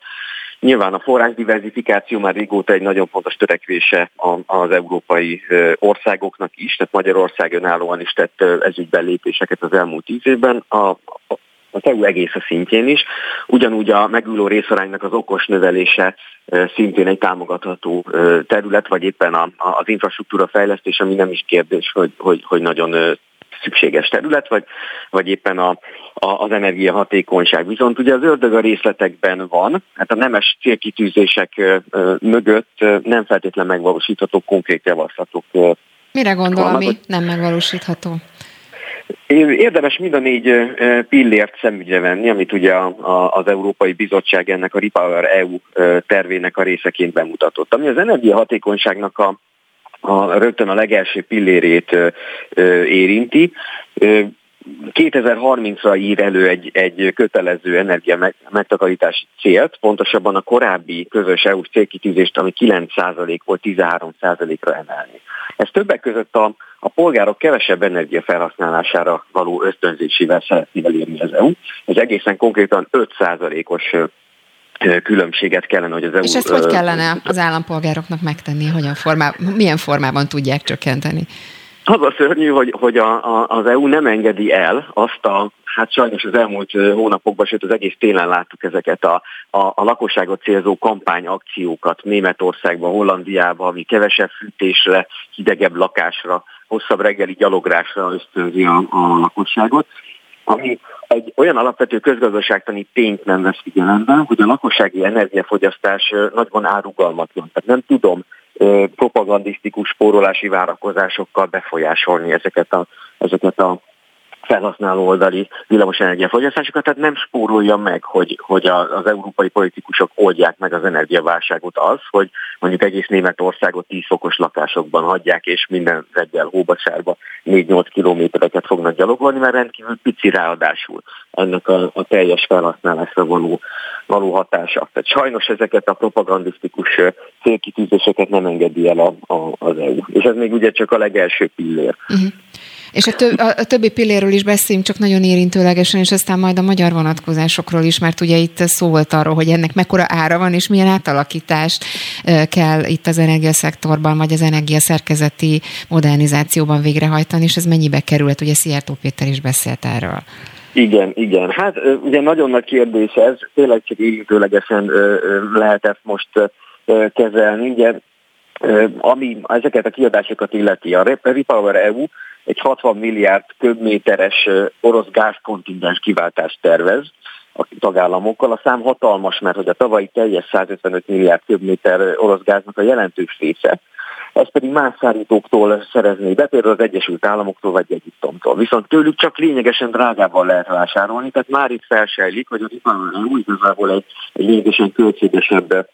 Nyilván a forrás diversifikáció már régóta egy nagyon fontos törekvése az európai országoknak is, tehát Magyarország önállóan is tett ezügyben lépéseket az elmúlt tíz évben. A, az EU egész a szintjén is. Ugyanúgy a megülő részaránynak az okos növelése szintén egy támogatható terület, vagy éppen a, az infrastruktúra fejlesztés, ami nem is kérdés, hogy, hogy, hogy nagyon szükséges terület, vagy, vagy éppen a, a, az energiahatékonyság. Viszont ugye az ördög a részletekben van, hát a nemes célkitűzések mögött nem feltétlenül megvalósítható konkrét javaslatok. Mire gondol, ami nem megvalósítható? Érdemes mind a négy pillért szemügyre venni, amit ugye az Európai Bizottság ennek a Repower EU tervének a részeként bemutatott. Ami az energiahatékonyságnak a, a rögtön a legelső pillérét érinti, 2030-ra ír elő egy, egy kötelező energia megtakarítási célt, pontosabban a korábbi közös EU célkitűzést, ami 9% volt, 13%-ra emelni. Ez többek között a, a polgárok kevesebb energia felhasználására való ösztönzésével szeretné elérni az EU. Ez egészen konkrétan 5%-os különbséget kellene, hogy az EU... És ezt hogy kellene az állampolgároknak megtenni, hogyan formá, milyen formában tudják csökkenteni? Az a szörnyű, hogy, hogy a, a, az EU nem engedi el azt a, hát sajnos az elmúlt hónapokban, sőt az egész télen láttuk ezeket a, a, a lakosságot célzó kampányakciókat Németországban, Hollandiában, ami kevesebb fűtésre, hidegebb lakásra, hosszabb reggeli gyalográsra ösztönzi a, a lakosságot, ami egy olyan alapvető közgazdaságtani tényt nem vesz figyelembe, hogy a lakossági energiafogyasztás nagyban árugalmatlan. Tehát nem tudom propagandisztikus spórolási várakozásokkal befolyásolni ezeket a ezeket a felhasználó oldali villamosenergia fogyasztásokat, tehát nem spórolja meg, hogy, hogy az európai politikusok oldják meg az energiaválságot az, hogy mondjuk egész Németországot 10 fokos lakásokban hagyják, és minden reggel hóbasárba 4-8 kilométereket fognak gyalogolni, mert rendkívül pici ráadásul ennek a, a teljes felhasználásra való, való hatása. Tehát sajnos ezeket a propagandisztikus célkitűzéseket nem engedi el a, a, az EU. És ez még ugye csak a legelső pillér. Uh-huh. És a, töb, a, többi pilléről is beszéljünk, csak nagyon érintőlegesen, és aztán majd a magyar vonatkozásokról is, mert ugye itt szó volt arról, hogy ennek mekkora ára van, és milyen átalakítást kell itt az energiaszektorban, vagy az energiaszerkezeti modernizációban végrehajtani, és ez mennyibe került, ugye Szijjártó Péter is beszélt erről. Igen, igen. Hát ugye nagyon nagy kérdés ez, tényleg csak érintőlegesen lehet ezt most kezelni. Ugye ami ezeket a kiadásokat illeti, a Repower EU egy 60 milliárd köbméteres orosz gázkontingens kiváltást tervez a tagállamokkal. A szám hatalmas, mert hogy a tavalyi teljes 155 milliárd köbméter orosz gáznak a jelentős része, ez pedig más szállítóktól szerezné be, például az Egyesült Államoktól vagy Egyiptomtól. Viszont tőlük csak lényegesen drágában lehet vásárolni, tehát már itt felsejlik, hogy az ipar igazából egy, egy lényegesen költségesebb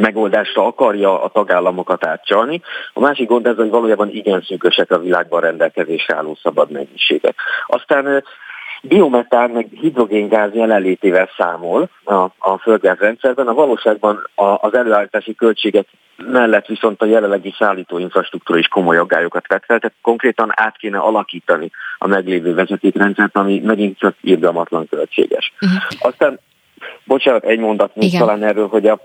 megoldásra akarja a tagállamokat átcsalni. A másik gond ez, hogy valójában igen szűkösek a világban rendelkezésre álló szabad mennyiségek. Aztán biometán meg hidrogéngáz jelenlétével számol a, a földgázrendszerben. A valóságban a, az előállítási költségek mellett viszont a jelenlegi szállító infrastruktúra is komoly aggályokat vet fel, tehát konkrétan át kéne alakítani a meglévő vezetékrendszert, ami megint csak irgalmatlan költséges. Uh-huh. Aztán, bocsánat, egy mondat még Igen. talán erről, hogy a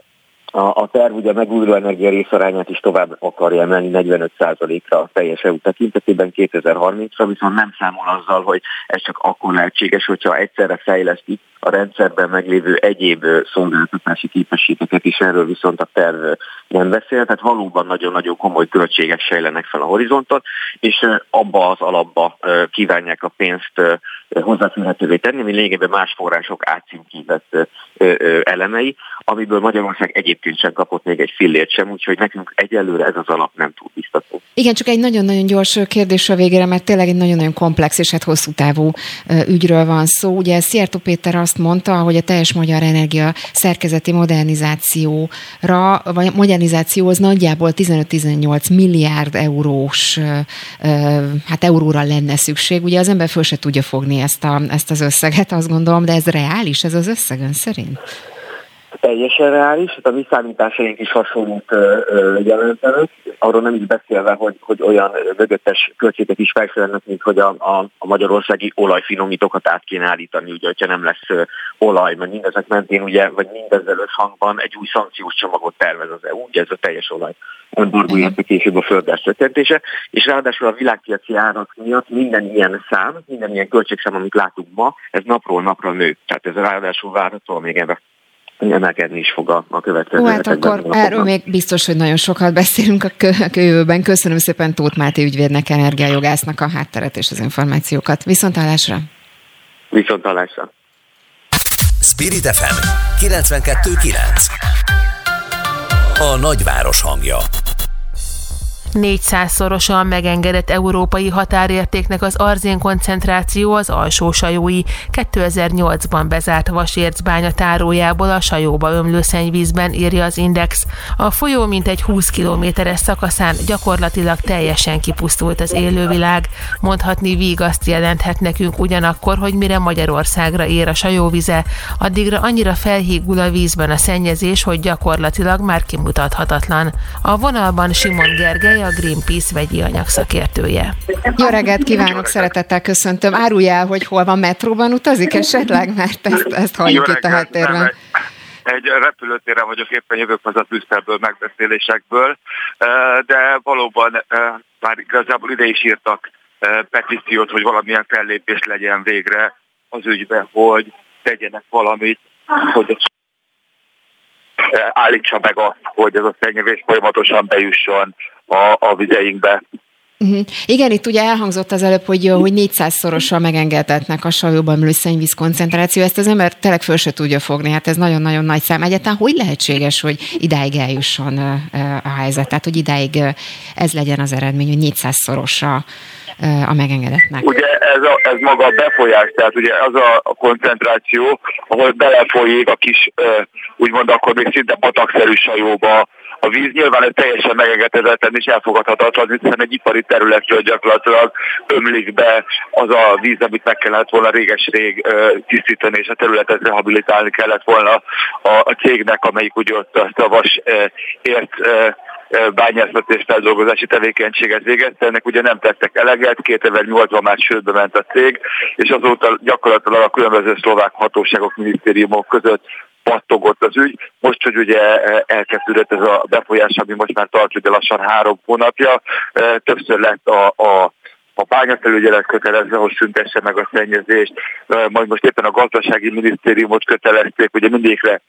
a, a terv ugye megújuló energia részarányát is tovább akarja emelni 45%-ra a teljes EU tekintetében 2030-ra, viszont nem számol azzal, hogy ez csak akkor lehetséges, hogyha egyszerre fejlesztik a rendszerben meglévő egyéb szolgáltatási képességeket is, erről viszont a terv nem beszél, tehát valóban nagyon-nagyon komoly költségek sejlenek fel a horizonton, és abba az alapba kívánják a pénzt hozzáférhetővé tenni, ami lényegében más források átcímkívett elemei, amiből Magyarország egyébként sem kapott még egy fillért sem, úgyhogy nekünk egyelőre ez az alap nem túl biztató. Igen, csak egy nagyon-nagyon gyors kérdés a végére, mert tényleg egy nagyon-nagyon komplex és hát hosszú távú ügyről van szó. Ugye Szijjártó Péter azt mondta, hogy a teljes magyar energia szerkezeti modernizációra, vagy modernizációhoz nagyjából 15-18 milliárd eurós hát euróra lenne szükség. Ugye az ember föl se tudja fogni ezt, a, ezt az összeget, azt gondolom, de ez reális, ez az összeg ön szerint? Teljesen reális, hát a mi számításaink is hasonlót jelentenek, arról nem is beszélve, hogy, hogy olyan mögöttes költségek is felfelelnek, mint hogy a, a, a magyarországi olajfinomítókat át kéne állítani, ugye, hogyha nem lesz olaj, mert mindezek mentén, ugye, vagy mindezzel összhangban egy új szankciós csomagot tervez az EU, ugye ez a teljes olaj embargó, később a földgáz csökkentése, és ráadásul a világpiaci árak miatt minden ilyen szám, minden ilyen költségszám, amit látunk ma, ez napról napra nő. Tehát ez ráadásul várható még ebbe emelkedni is fog a, a következő Ó, hát akkor erről még biztos, hogy nagyon sokat beszélünk a, kö- a jövőben. Köszönöm szépen Tóth Máté ügyvédnek, energiajogásznak a hátteret és az információkat. Viszontlátásra! Viszontlátásra! Spirit FM 92.9 A nagyváros hangja 400-szorosan megengedett európai határértéknek az arzén koncentráció az alsó sajói 2008-ban bezárt vasércbánya tárójából a sajóba ömlő szennyvízben írja az Index. A folyó mintegy 20 kilométeres szakaszán gyakorlatilag teljesen kipusztult az élővilág. Mondhatni víg azt jelenthet nekünk ugyanakkor, hogy mire Magyarországra ér a sajóvize, addigra annyira felhígul a vízben a szennyezés, hogy gyakorlatilag már kimutathatatlan. A vonalban Simon Gergely, a Greenpeace vegyi anyag szakértője. Jó reggelt kívánok, szeretettel köszöntöm. Árulj el, hogy hol van metróban utazik esetleg, mert ezt, ezt halljuk itt a háttérben. Egy repülőtére vagyok, éppen jövök haza Brüsszelből megbeszélésekből, de valóban már igazából ide is írtak petíciót, hogy valamilyen fellépés legyen végre az ügyben, hogy tegyenek valamit, hogy állítsa meg azt, hogy ez a szennyezés folyamatosan bejusson a, a vizeinkbe. Uh-huh. Igen, itt ugye elhangzott az előbb, hogy, hogy 400-szorosan megengedetnek a sajóban ülő szennyvíz koncentráció, ezt az ember tényleg föl se tudja fogni, hát ez nagyon-nagyon nagy szám. Egyáltalán hogy lehetséges, hogy idáig eljusson a helyzet, tehát hogy idáig ez legyen az eredmény, hogy 400-szorosra a megengedetnek. Ugye ez, a, ez maga a befolyás, tehát ugye az a koncentráció, ahol belefolyik a kis, úgymond akkor még szinte patakszerű sajóba a víz nyilván egy teljesen megengedhetetlen és elfogadhatatlan, hiszen egy ipari területről gyakorlatilag ömlik be az a víz, amit meg kellett volna réges-rég tisztítani, és a területet rehabilitálni kellett volna a, a cégnek, amelyik úgy ott a vas ért bányászat és feldolgozási tevékenységet végezte. Ennek ugye nem tettek eleget, 2008-ban már sőtbe ment a cég, és azóta gyakorlatilag a különböző szlovák hatóságok, minisztériumok között pattogott az ügy. Most, hogy ugye elkezdődött ez a befolyás, ami most már tart ugye lassan három hónapja, többször lett a, a a bányafelügyelet kötelezve, hogy szüntesse meg a szennyezést, majd most éppen a gazdasági minisztériumot kötelezték, ugye mindegyikre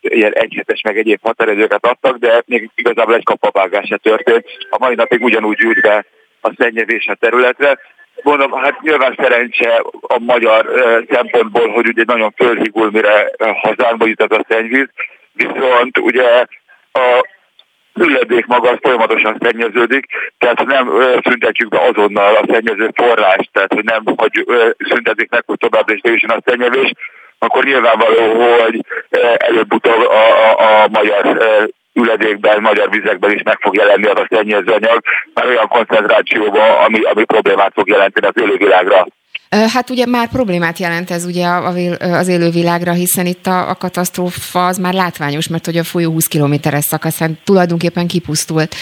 ilyen egyhetes meg egyéb határidőket adtak, de még igazából egy kapavágás se történt. A mai napig ugyanúgy ült be a szennyezés a területre. Mondom, hát nyilván szerencse a magyar szempontból, hogy ugye nagyon fölhigul, mire hazánkba jutott a szennyvíz, viszont ugye a hulladék maga az folyamatosan szennyeződik, tehát nem szüntetjük be azonnal a szennyező forrást, tehát hogy nem hogy szüntetik meg, hogy továbbra is lévősen a szennyezés, akkor nyilvánvaló, hogy előbb-utóbb a, a, a magyar üledékben, magyar vizekben is meg fog jelenni az a szennyezőanyag, már olyan koncentrációban, ami, ami problémát fog jelenteni az élővilágra. Hát ugye már problémát jelent ez ugye az élővilágra, hiszen itt a, a katasztrófa az már látványos, mert hogy a folyó 20 kilométeres szakaszán tulajdonképpen kipusztult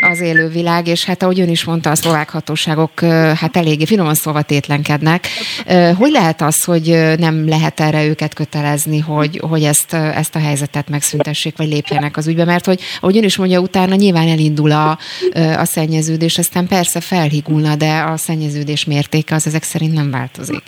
az élővilág, és hát ahogy ön is mondta, a szlovák hatóságok hát eléggé finoman szóval tétlenkednek. Hogy lehet az, hogy nem lehet erre őket kötelezni, hogy, hogy ezt, ezt a helyzetet megszüntessék, vagy lépjenek az ügybe, mert hogy ahogy ön is mondja, utána nyilván elindul a, a szennyeződés, aztán persze felhigulna, de a szennyeződés mértéke az ezek szerint nem változik.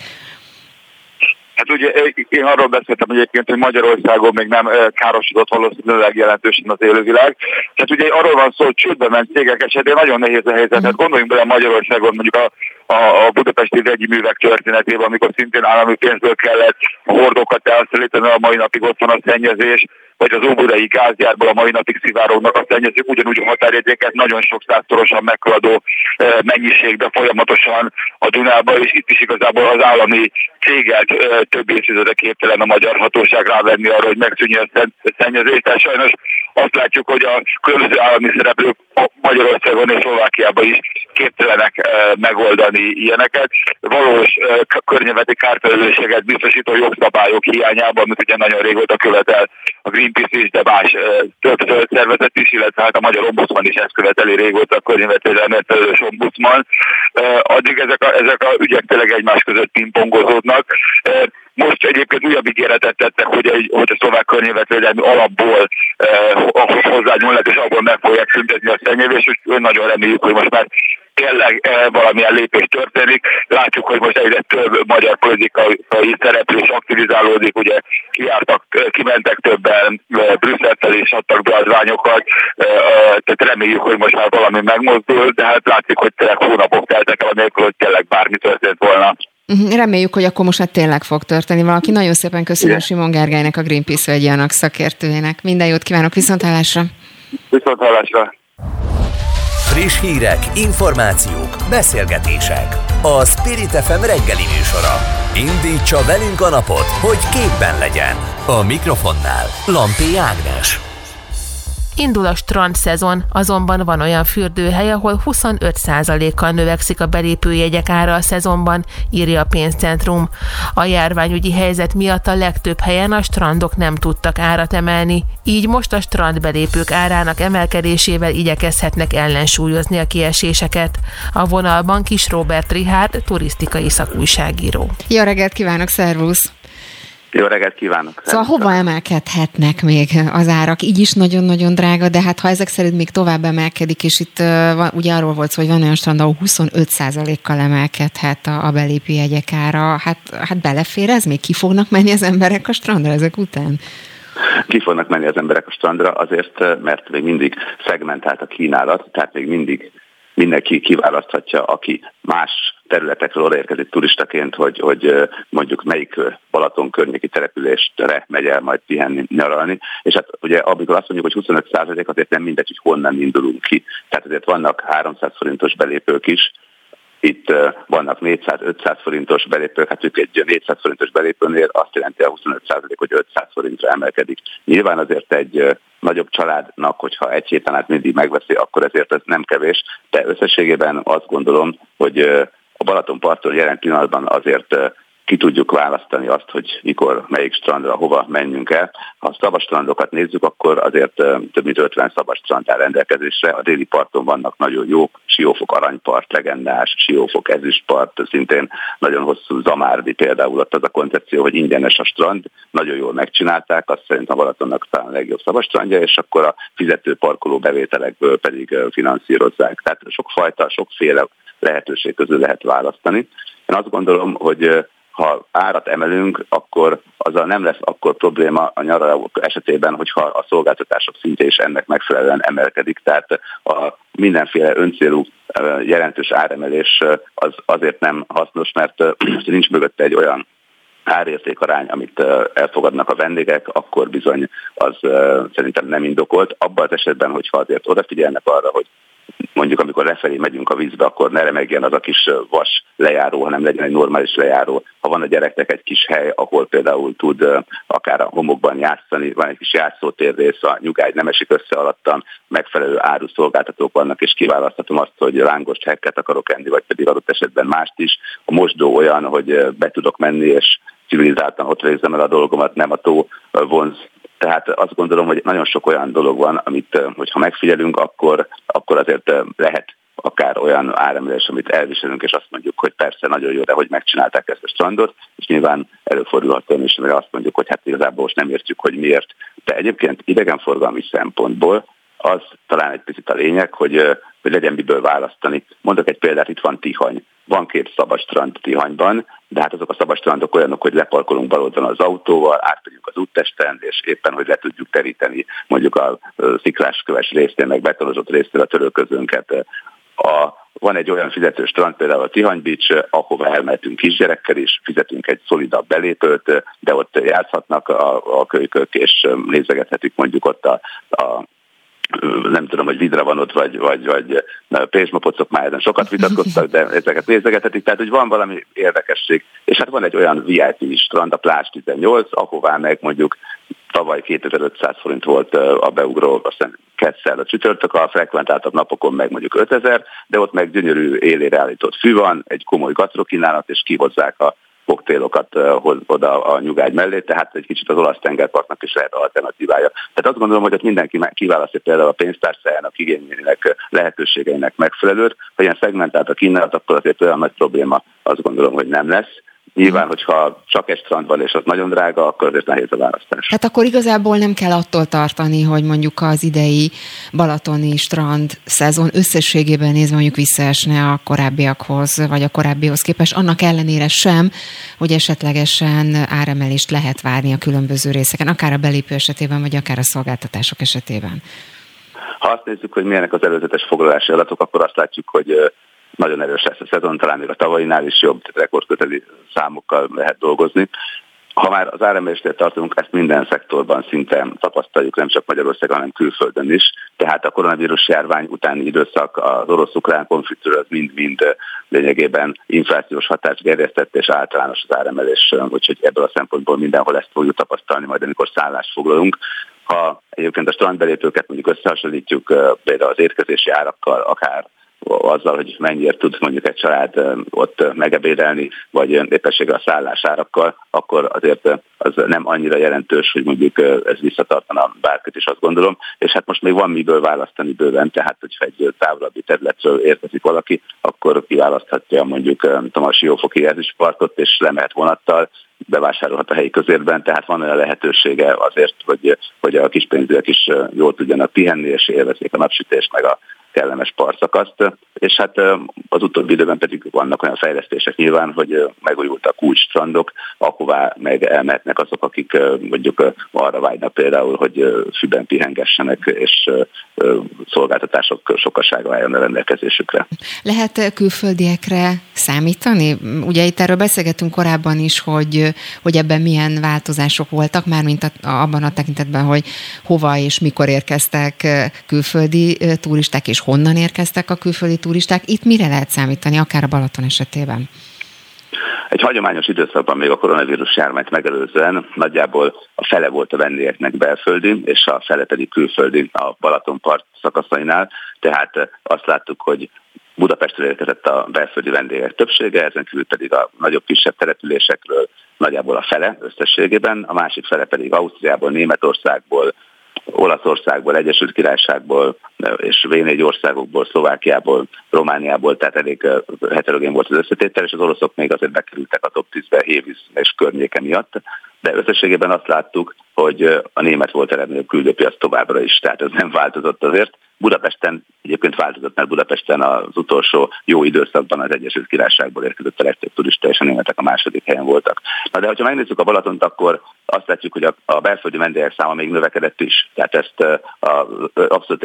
Hát ugye én arról beszéltem egyébként, hogy Magyarországon még nem károsodott valószínűleg jelentősen az élővilág. Tehát ugye arról van szó, hogy csődbe ment cégek esetén nagyon nehéz a helyzet. Hát gondoljunk bele Magyarországon mondjuk a, a, a budapesti vegyi művek történetében, amikor szintén állami pénzből kellett a hordokat elszállítani, a mai napig ott van a szennyezés, vagy az óbudai gázgyárból a mai napig szivárognak a szennyezők, ugyanúgy a határértéket nagyon sok százszorosan meghaladó mennyiségben folyamatosan a Dunába, és itt is igazából az állami céget több évtizede képtelen a magyar hatóság rávenni arra, hogy megszűnjön a szennyezést. Tehát sajnos azt látjuk, hogy a különböző állami szereplők Magyarországon és Szlovákiában is képtelenek megoldani ilyeneket. Valós környezeti kárfelelősséget biztosító jogszabályok hiányában, amit ugye nagyon régóta követel a Greenpeace is, de más több szervezet is, illetve hát a Magyar Ombudsman is ezt követeli régóta a környezetvédelmi felelős ombudsman. Addig ezek a, ezek a ügyek tényleg egymás között pingpongozódnak. Most egyébként újabb ígéretet tettek, hogy, hogy a szlovák környezetvédelmi alapból eh, hozzányúlnak, és abból meg fogják szüntetni a szennyezést, és nagyon reméljük, hogy most már tényleg eh, valamilyen lépés történik. Látjuk, hogy most egyre több magyar politikai szereplő is aktivizálódik, ugye kiártak, eh, kimentek többen, eh, Brüsszeltel is adtak beadványokat, tehát reméljük, hogy most már valami megmozdul, de hát látszik, hogy tényleg hónapok teltek el, anélkül, hogy tényleg bármi történt volna. Mhm, reméljük, hogy akkor most már tényleg fog történni valaki. Nagyon szépen köszönöm Igen. Simon Gergelynek, a Greenpeace vegyianak szakértőjének. Minden jót kívánok, viszontlátásra! Viszontlátásra! Friss hírek, információk, beszélgetések. A Spirit FM reggeli műsora. Indítsa velünk a napot, hogy képben legyen. A mikrofonnál Lampi Ágnes. Indul a strand szezon, azonban van olyan fürdőhely, ahol 25%-kal növekszik a belépőjegyek ára a szezonban, írja a pénzcentrum. A járványügyi helyzet miatt a legtöbb helyen a strandok nem tudtak árat emelni, így most a strandbelépők árának emelkedésével igyekezhetnek ellensúlyozni a kieséseket. A vonalban Kis Robert Rihárd, turisztikai szakújságíró. Jó reggelt kívánok, szervusz! Jó reggelt kívánok! Szóval hova emelkedhetnek még az árak? Így is nagyon-nagyon drága, de hát ha ezek szerint még tovább emelkedik, és itt uh, ugye arról volt szó, hogy van olyan strand, ahol 25%-kal emelkedhet a, a belépő jegyek ára, hát, hát belefér ez még? Ki fognak menni az emberek a strandra ezek után? Ki fognak menni az emberek a strandra azért, mert még mindig szegmentált a kínálat, tehát még mindig mindenki kiválaszthatja, aki más területekről odaérkezik turistaként, hogy, hogy mondjuk melyik Balaton környéki településre megy el majd pihenni, nyaralni. És hát ugye amikor azt mondjuk, hogy 25% azért nem mindegy, hogy honnan indulunk ki. Tehát azért vannak 300 forintos belépők is, itt vannak 400-500 forintos belépők, hát ők egy 400 forintos belépőnél azt jelenti a 25% hogy 500 forintra emelkedik. Nyilván azért egy nagyobb családnak, hogyha egy héten át mindig megveszi, akkor ezért ez nem kevés, de összességében azt gondolom, hogy a Balatonparton jelen pillanatban azért ki tudjuk választani azt, hogy mikor, melyik strandra, hova menjünk el. Ha a szabad strandokat nézzük, akkor azért több mint 50 szabad strand áll rendelkezésre. A déli parton vannak nagyon jó, Siófok aranypart, legendás, Siófok ezüstpart, szintén nagyon hosszú Zamárdi például ott az a koncepció, hogy ingyenes a strand, nagyon jól megcsinálták, azt szerint a Balatonnak talán a legjobb szabad strandja, és akkor a fizető parkoló bevételekből pedig finanszírozzák. Tehát sokfajta, sokféle lehetőség közül lehet választani. Én azt gondolom, hogy ha árat emelünk, akkor azzal nem lesz akkor probléma a nyaralók esetében, hogyha a szolgáltatások szintje is ennek megfelelően emelkedik. Tehát a mindenféle öncélú jelentős áremelés az azért nem hasznos, mert nincs mögötte egy olyan árértékarány, amit elfogadnak a vendégek, akkor bizony az szerintem nem indokolt. Abban az esetben, hogyha azért odafigyelnek arra, hogy mondjuk amikor lefelé megyünk a vízbe, akkor ne remegjen az a kis vas lejáró, hanem legyen egy normális lejáró. Ha van a gyereknek egy kis hely, ahol például tud akár a homokban játszani, van egy kis játszótér rész, a nyugágy nem esik össze alattam, megfelelő áru szolgáltatók vannak, és kiválaszthatom azt, hogy lángos hekket akarok enni, vagy pedig adott esetben mást is. A mosdó olyan, hogy be tudok menni, és civilizáltan ott végzem el a dolgomat, nem a tó vonz tehát azt gondolom, hogy nagyon sok olyan dolog van, amit hogyha megfigyelünk, akkor, akkor azért lehet akár olyan áremelés, amit elviselünk, és azt mondjuk, hogy persze nagyon jó, de hogy megcsinálták ezt a strandot, és nyilván előfordulhat olyan is, amire azt mondjuk, hogy hát igazából most nem értjük, hogy miért. De egyébként idegenforgalmi szempontból az talán egy picit a lényeg, hogy, hogy legyen miből választani. Mondok egy példát, itt van Tihany. Van két szabad strand Tihanyban, de hát azok a szabad strandok olyanok, hogy leparkolunk baloldalon az autóval, átmegyünk az úttesten, és éppen, hogy le tudjuk teríteni mondjuk a sziklásköves résznél, meg betonozott résznél a törölközőnket. A, van egy olyan fizetős strand, például a Tihany Beach, ahova elmehetünk kisgyerekkel is, fizetünk egy szolidabb belépőt, de ott játszhatnak a, a kölykök, és nézegethetik mondjuk ott a, a nem tudom, hogy vidra van ott, vagy, vagy, vagy pénzmapocok már ezen sokat vitatkoztak, de ezeket nézegethetik, tehát hogy van valami érdekesség. És hát van egy olyan VIP strand, a Plás 18, ahová meg mondjuk tavaly 2500 forint volt a beugró, aztán kesszel a csütörtök, a frekventáltabb napokon meg mondjuk 5000, de ott meg gyönyörű élére állított fű van, egy komoly gasztrokínálat, és kihozzák a koktélokat hoz oda a nyugágy mellé, tehát egy kicsit az olasz tengerpartnak is lehet alternatívája. Tehát azt gondolom, hogy ott mindenki kiválasztja például a pénztárcájának igényének, lehetőségeinek megfelelőt. Ha ilyen szegmentált a kínálat, akkor azért olyan nagy probléma azt gondolom, hogy nem lesz. Nyilván, hogyha csak egy strand van, és az nagyon drága, akkor azért nehéz a választás. Hát akkor igazából nem kell attól tartani, hogy mondjuk az idei balatoni strand szezon összességében nézve mondjuk visszaesne a korábbiakhoz, vagy a korábbihoz képest, annak ellenére sem, hogy esetlegesen áremelést lehet várni a különböző részeken, akár a belépő esetében, vagy akár a szolgáltatások esetében. Ha azt nézzük, hogy milyenek az előzetes foglalási adatok, akkor azt látjuk, hogy nagyon erős lesz a szezon, talán még a tavainál is jobb, rekordköteli számokkal lehet dolgozni. Ha már az áremelésnél tartunk, ezt minden szektorban szinte tapasztaljuk, nem csak Magyarországon, hanem külföldön is. Tehát a koronavírus járvány utáni időszak, az orosz-ukrán konfliktus az mind-mind lényegében inflációs hatást gerjesztett, és általános az áremelés, úgyhogy ebből a szempontból mindenhol ezt fogjuk tapasztalni, majd amikor szállást foglalunk. Ha egyébként a strandbelépőket mondjuk összehasonlítjuk például az étkezési árakkal, akár azzal, hogy mennyire tud mondjuk egy család ott megebédelni, vagy éppenséggel a szállásárakkal, akkor azért az nem annyira jelentős, hogy mondjuk ez visszatartana bárkit is azt gondolom, és hát most még van miből választani bőven, tehát hogyha egy távolabbi területről érkezik valaki, akkor kiválaszthatja mondjuk tudom, a Siófoki parkot, és lemehet vonattal, bevásárolhat a helyi közérben, tehát van olyan lehetősége azért, hogy, hogy a kispénzűek is jól tudjanak pihenni, és élvezik a napsütést, meg a kellemes partszakaszt, és hát az utóbbi időben pedig vannak olyan fejlesztések nyilván, hogy megújultak új strandok, ahová meg elmehetnek azok, akik mondjuk arra vágynak például, hogy fűben pihengessenek, és szolgáltatások sokasága álljon a rendelkezésükre. Lehet külföldiekre számítani? Ugye itt erről beszélgetünk korábban is, hogy, hogy ebben milyen változások voltak, már mint abban a tekintetben, hogy hova és mikor érkeztek külföldi turisták, és honnan érkeztek a külföldi turisták. Itt mire lehet számítani, akár a Balaton esetében? Egy hagyományos időszakban még a koronavírus járványt megelőzően nagyjából a fele volt a vendégeknek belföldi, és a fele pedig külföldi a Balatonpart szakaszainál, tehát azt láttuk, hogy Budapestről érkezett a belföldi vendégek többsége, ezen kívül pedig a nagyobb kisebb településekről nagyjából a fele összességében, a másik fele pedig Ausztriából, Németországból, Olaszországból, Egyesült Királyságból és V4 országokból, Szlovákiából, Romániából, tehát elég heterogén volt az összetétel, és az oroszok még azért bekerültek a top 10-be Hévíz és környéke miatt, de összességében azt láttuk, hogy a német volt a legnagyobb küldőpiac továbbra is, tehát ez nem változott azért. Budapesten egyébként változott, mert Budapesten az utolsó jó időszakban az Egyesült Királyságból érkezett a legtöbb turista, és a németek a második helyen voltak. Na de ha megnézzük a Balatont, akkor azt látjuk, hogy a, a belföldi vendégek száma még növekedett is, tehát ezt a, abszolút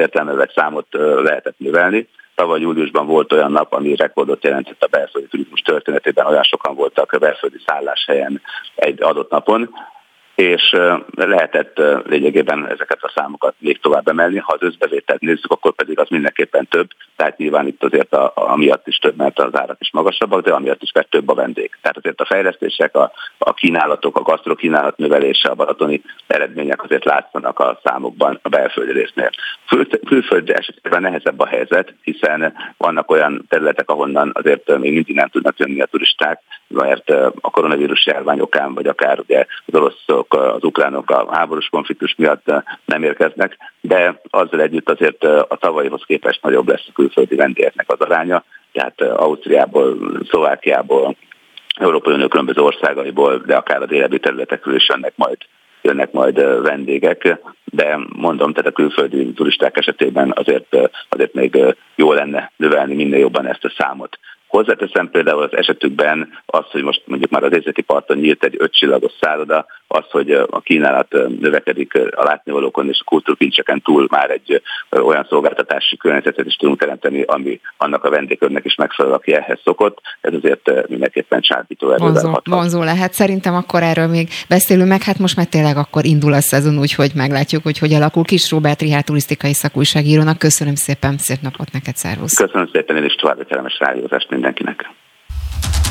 értelmezett számot lehetett növelni. Tavaly júliusban volt olyan nap, ami rekordot jelentett a belföldi turizmus történetében, olyan sokan voltak a belföldi szálláshelyen egy adott napon, és lehetett lényegében ezeket a számokat még tovább emelni. Ha az összbevételt nézzük, akkor pedig az mindenképpen több, tehát nyilván itt azért a, amiatt is több, mert az árak is magasabbak, de amiatt is, mert több a vendég. Tehát azért a fejlesztések, a, a kínálatok, a gasztrokínálat növelése, a balatoni eredmények azért látszanak a számokban a belföldi résznél. Kül, külföldi esetében nehezebb a helyzet, hiszen vannak olyan területek, ahonnan azért még mindig nem tudnak jönni a turisták, mert a koronavírus járvány okán, vagy akár ugye az oroszok, az ukránok a háborús konfliktus miatt nem érkeznek, de azzal együtt azért a tavalyihoz képest nagyobb lesz a külföldi vendégeknek az aránya, tehát Ausztriából, Szlovákiából, Európai Unió különböző országaiból, de akár a délebbi területekről is jönnek majd jönnek majd vendégek, de mondom, tehát a külföldi turisták esetében azért, azért még jó lenne növelni minél jobban ezt a számot. Hozzáteszem például az esetükben az, hogy most mondjuk már az északi parton nyílt egy ötcsillagos szálloda, az, hogy a kínálat növekedik a látnivalókon és a kultúrkincseken túl már egy olyan szolgáltatási környezetet is tudunk teremteni, ami annak a vendégkörnek is megfelel, aki ehhez szokott. Ez azért mindenképpen csábító erővel vonzó, vonzó lehet. Szerintem akkor erről még beszélünk meg, hát most már tényleg akkor indul a szezon, úgyhogy meglátjuk, hogy hogy alakul. Kis Róbert Rihát turisztikai szakújságírónak. Köszönöm szépen, szép napot neked, szervusz! Köszönöm szépen, én is további kellemes rádiózást mindenkinek.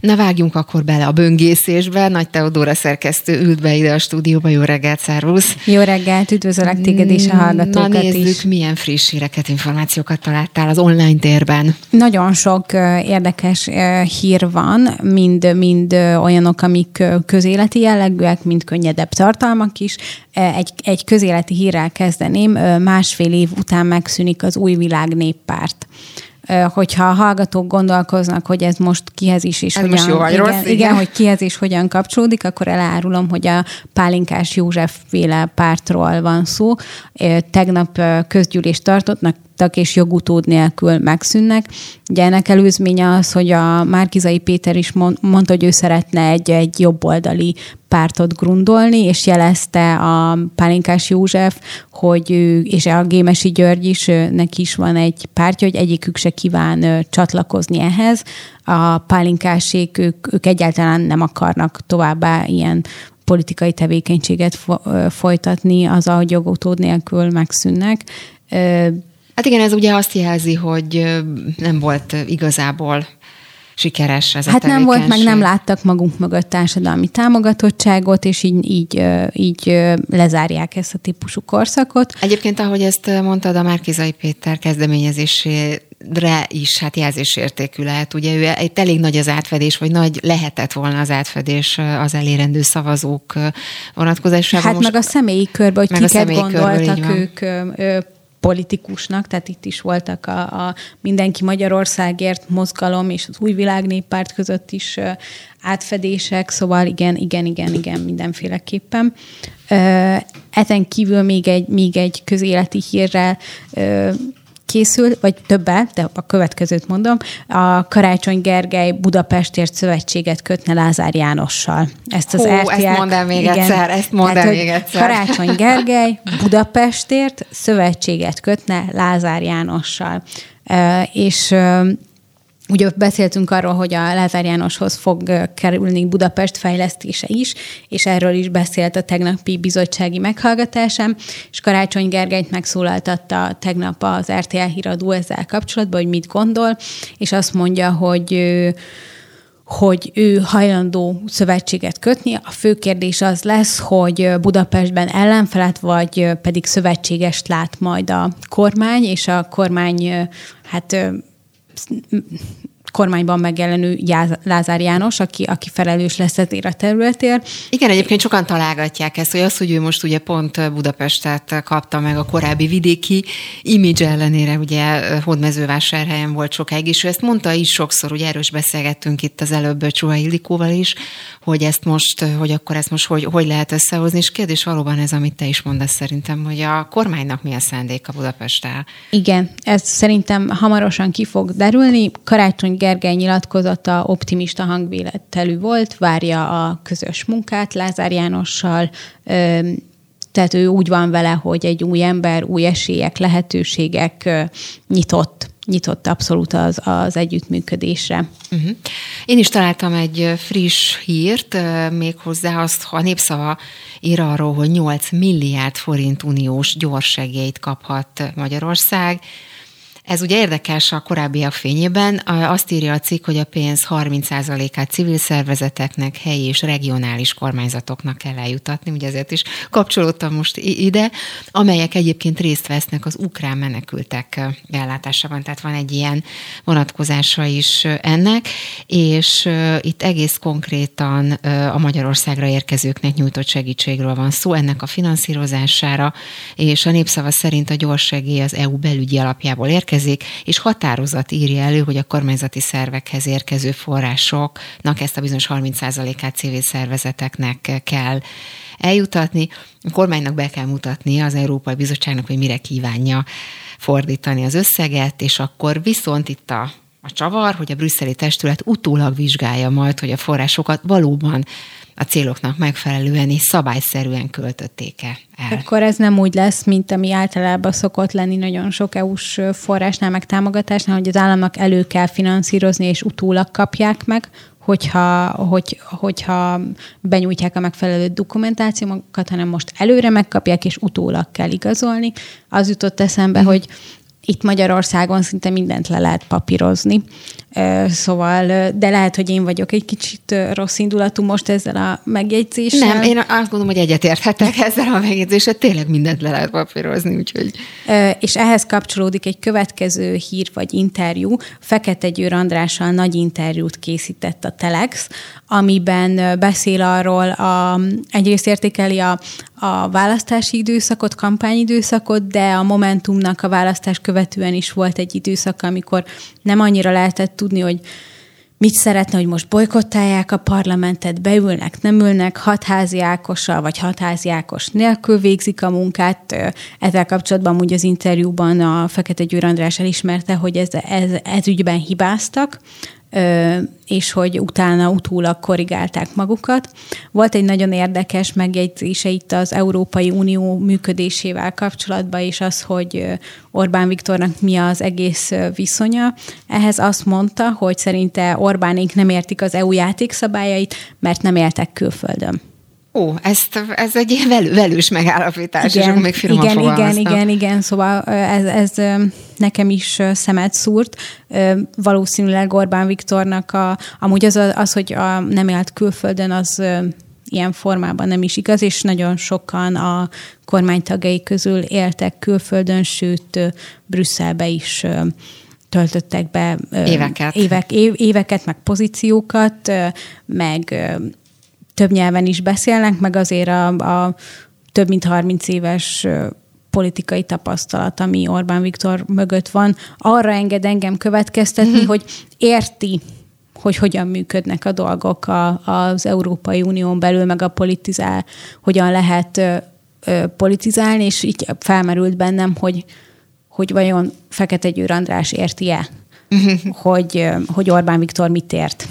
Na vágjunk akkor bele a böngészésbe. Nagy Teodóra szerkesztő ült be ide a stúdióba. Jó reggelt, szervusz! Jó reggelt, üdvözöllek téged és a hallgatókat Na nézzük, is. milyen friss híreket, információkat találtál az online térben. Nagyon sok érdekes hír van, mind, mind olyanok, amik közéleti jellegűek, mind könnyedebb tartalmak is. Egy, egy közéleti hírrel kezdeném. Másfél év után megszűnik az új világ néppárt hogyha a hallgatók gondolkoznak, hogy ez most kihez is és ez hogyan, jó vagy igen, rossz, igen. igen, hogy kihez is hogyan kapcsolódik, akkor elárulom, hogy a Pálinkás József féle pártról van szó. Tegnap közgyűlést tartottnak, és jogutód nélkül megszűnnek. Ugye ennek előzménye az, hogy a Márkizai Péter is mondta, hogy ő szeretne egy, egy jobboldali pártot grundolni, és jelezte a Pálinkás József, hogy ő, és a Gémesi György is, neki is van egy pártja, hogy egyikük se kíván csatlakozni ehhez. A pálinkásék, ők, ők egyáltalán nem akarnak továbbá ilyen politikai tevékenységet folytatni, az, ahogy jogutód nélkül megszűnnek. Hát igen, ez ugye azt jelzi, hogy nem volt igazából sikeres ez Hát a nem volt, meg nem láttak magunk mögött társadalmi támogatottságot, és így, így, így lezárják ezt a típusú korszakot. Egyébként, ahogy ezt mondtad, a Márkizai Péter kezdeményezésére is hát jelzésértékű lehet. Ugye ő egy elég nagy az átfedés, vagy nagy lehetett volna az átfedés az elérendő szavazók vonatkozásában. Hát Most meg a személyi körbe, hogy kiket gondoltak körbe, ők politikusnak, tehát itt is voltak a, a Mindenki Magyarországért mozgalom és az Új Világ között is átfedések, szóval igen, igen, igen, igen, mindenféleképpen. Ezen kívül még egy, még egy közéleti hírrel készül, vagy többel, de a következőt mondom, a Karácsony Gergely Budapestért szövetséget kötne Lázár Jánossal. Ezt az Hú, RTL, ezt mondd el még igen, egyszer, ezt mondd el még egyszer. Karácsony Gergely Budapestért szövetséget kötne Lázár Jánossal. És Ugye beszéltünk arról, hogy a Lázár Jánoshoz fog kerülni Budapest fejlesztése is, és erről is beszélt a tegnapi bizottsági meghallgatásán, és Karácsony Gergelyt megszólaltatta tegnap az RTL híradó ezzel kapcsolatban, hogy mit gondol, és azt mondja, hogy hogy ő hajlandó szövetséget kötni. A fő kérdés az lesz, hogy Budapestben ellenfelet, vagy pedig szövetségest lát majd a kormány, és a kormány hát kormányban megjelenő Lázár János, aki, aki felelős lesz ezért a területért. Igen, egyébként sokan találgatják ezt, hogy az, hogy ő most ugye pont Budapestet kapta meg a korábbi vidéki image ellenére, ugye Hódmezővásárhelyen volt sokáig, és ő ezt mondta is sokszor, ugye erről is beszélgettünk itt az előbb Csuha Illikóval is, hogy ezt most, hogy akkor ezt most hogy, hogy lehet összehozni, és kérdés valóban ez, amit te is mondasz szerintem, hogy a kormánynak mi a szándéka Budapesttel. Igen, ez szerintem hamarosan ki fog derülni. Karácsony Gergely nyilatkozata optimista hangvéletelű volt, várja a közös munkát Lázár Jánossal, tehát ő úgy van vele, hogy egy új ember, új esélyek, lehetőségek nyitott nyitott abszolút az, az együttműködésre. Uh-huh. Én is találtam egy friss hírt, méghozzá azt, ha a népszava ír arról, hogy 8 milliárd forint uniós gyorsegélyt kaphat Magyarország, ez ugye érdekes a korábbiak fényében. Azt írja a cikk, hogy a pénz 30%-át civil szervezeteknek, helyi és regionális kormányzatoknak kell eljutatni, ugye ezért is kapcsolódtam most ide, amelyek egyébként részt vesznek az ukrán menekültek ellátásában, tehát van egy ilyen vonatkozása is ennek, és itt egész konkrétan a Magyarországra érkezőknek nyújtott segítségről van szó, ennek a finanszírozására, és a népszava szerint a gyorsegély az EU belügyi alapjából érkezik, érkezik, és határozat írja elő, hogy a kormányzati szervekhez érkező forrásoknak ezt a bizonyos 30%-át civil szervezeteknek kell eljutatni. A kormánynak be kell mutatni az Európai Bizottságnak, hogy mire kívánja fordítani az összeget, és akkor viszont itt a a csavar, hogy a brüsszeli testület utólag vizsgálja majd, hogy a forrásokat valóban a céloknak megfelelően és szabályszerűen költötték-e el. Akkor ez nem úgy lesz, mint ami általában szokott lenni nagyon sok EU-s forrásnál, meg támogatásnál, hogy az államnak elő kell finanszírozni, és utólag kapják meg, hogyha, hogy, hogyha benyújtják a megfelelő dokumentációkat, hanem most előre megkapják, és utólag kell igazolni. Az jutott eszembe, mm. hogy itt Magyarországon szinte mindent le lehet papírozni. Szóval, de lehet, hogy én vagyok egy kicsit rossz indulatú most ezzel a megjegyzéssel. Nem, én azt gondolom, hogy egyetérthetek ezzel a megjegyzéssel, tényleg mindent le lehet papírozni, úgyhogy... És ehhez kapcsolódik egy következő hír vagy interjú. Fekete Győr Andrással nagy interjút készített a Telex, amiben beszél arról, a, egyrészt értékeli a, a választási időszakot, kampányidőszakot, de a Momentumnak a választás követően is volt egy időszak, amikor nem annyira lehetett tudni, hogy mit szeretne, hogy most bolykottálják a parlamentet, beülnek, nem ülnek, hatházi Ákossal vagy hatházi Ákos nélkül végzik a munkát. Ezzel kapcsolatban úgy az interjúban a Fekete Győr András elismerte, hogy ez, ez, ez ügyben hibáztak, és hogy utána utólag korrigálták magukat. Volt egy nagyon érdekes megjegyzése itt az Európai Unió működésével kapcsolatban, és az, hogy Orbán Viktornak mi az egész viszonya. Ehhez azt mondta, hogy szerinte Orbánék nem értik az EU játékszabályait, mert nem éltek külföldön. Ó, ezt, ez egy velő, velős megállapítás, igen, és akkor még finoman Igen, igen, igen, igen, szóval ez, ez nekem is szemet szúrt. Valószínűleg Orbán Viktornak a, amúgy az, az hogy a, nem élt külföldön, az ilyen formában nem is igaz, és nagyon sokan a kormánytagjai közül éltek külföldön, sőt Brüsszelbe is töltöttek be éveket, évek, év, éveket meg pozíciókat, meg több nyelven is beszélnek, meg azért a, a több mint 30 éves politikai tapasztalat, ami Orbán Viktor mögött van, arra enged engem következtetni, mm-hmm. hogy érti, hogy hogyan működnek a dolgok a, az Európai Unión belül, meg a politizál, hogyan lehet ö, ö, politizálni, és így felmerült bennem, hogy hogy vajon Fekete Győr András érti-e, hogy, hogy Orbán Viktor mit ért.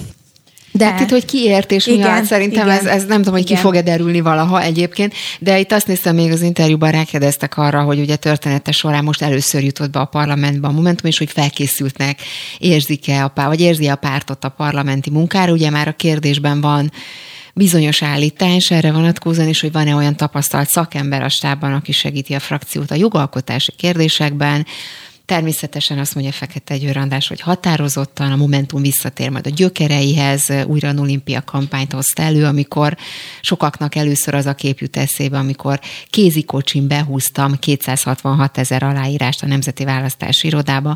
De hát itt, hogy ki ért és igen, miatt, szerintem igen, ez, ez nem tudom, hogy igen. ki fog-e derülni valaha egyébként, de itt azt néztem még az interjúban rákérdeztek arra, hogy ugye története során most először jutott be a parlamentbe a Momentum, és hogy felkészültnek, érzik-e a párt, vagy érzi a pártot a parlamenti munkára, ugye már a kérdésben van bizonyos állítás erre vonatkozóan, és hogy van-e olyan tapasztalt szakember a stábban, aki segíti a frakciót a jogalkotási kérdésekben, Természetesen azt mondja Fekete Győr András, hogy határozottan a Momentum visszatér majd a gyökereihez, újra an olimpia kampányt hozta elő, amikor sokaknak először az a kép jut eszébe, amikor kézikocsin behúztam 266 ezer aláírást a Nemzeti Választási Irodába.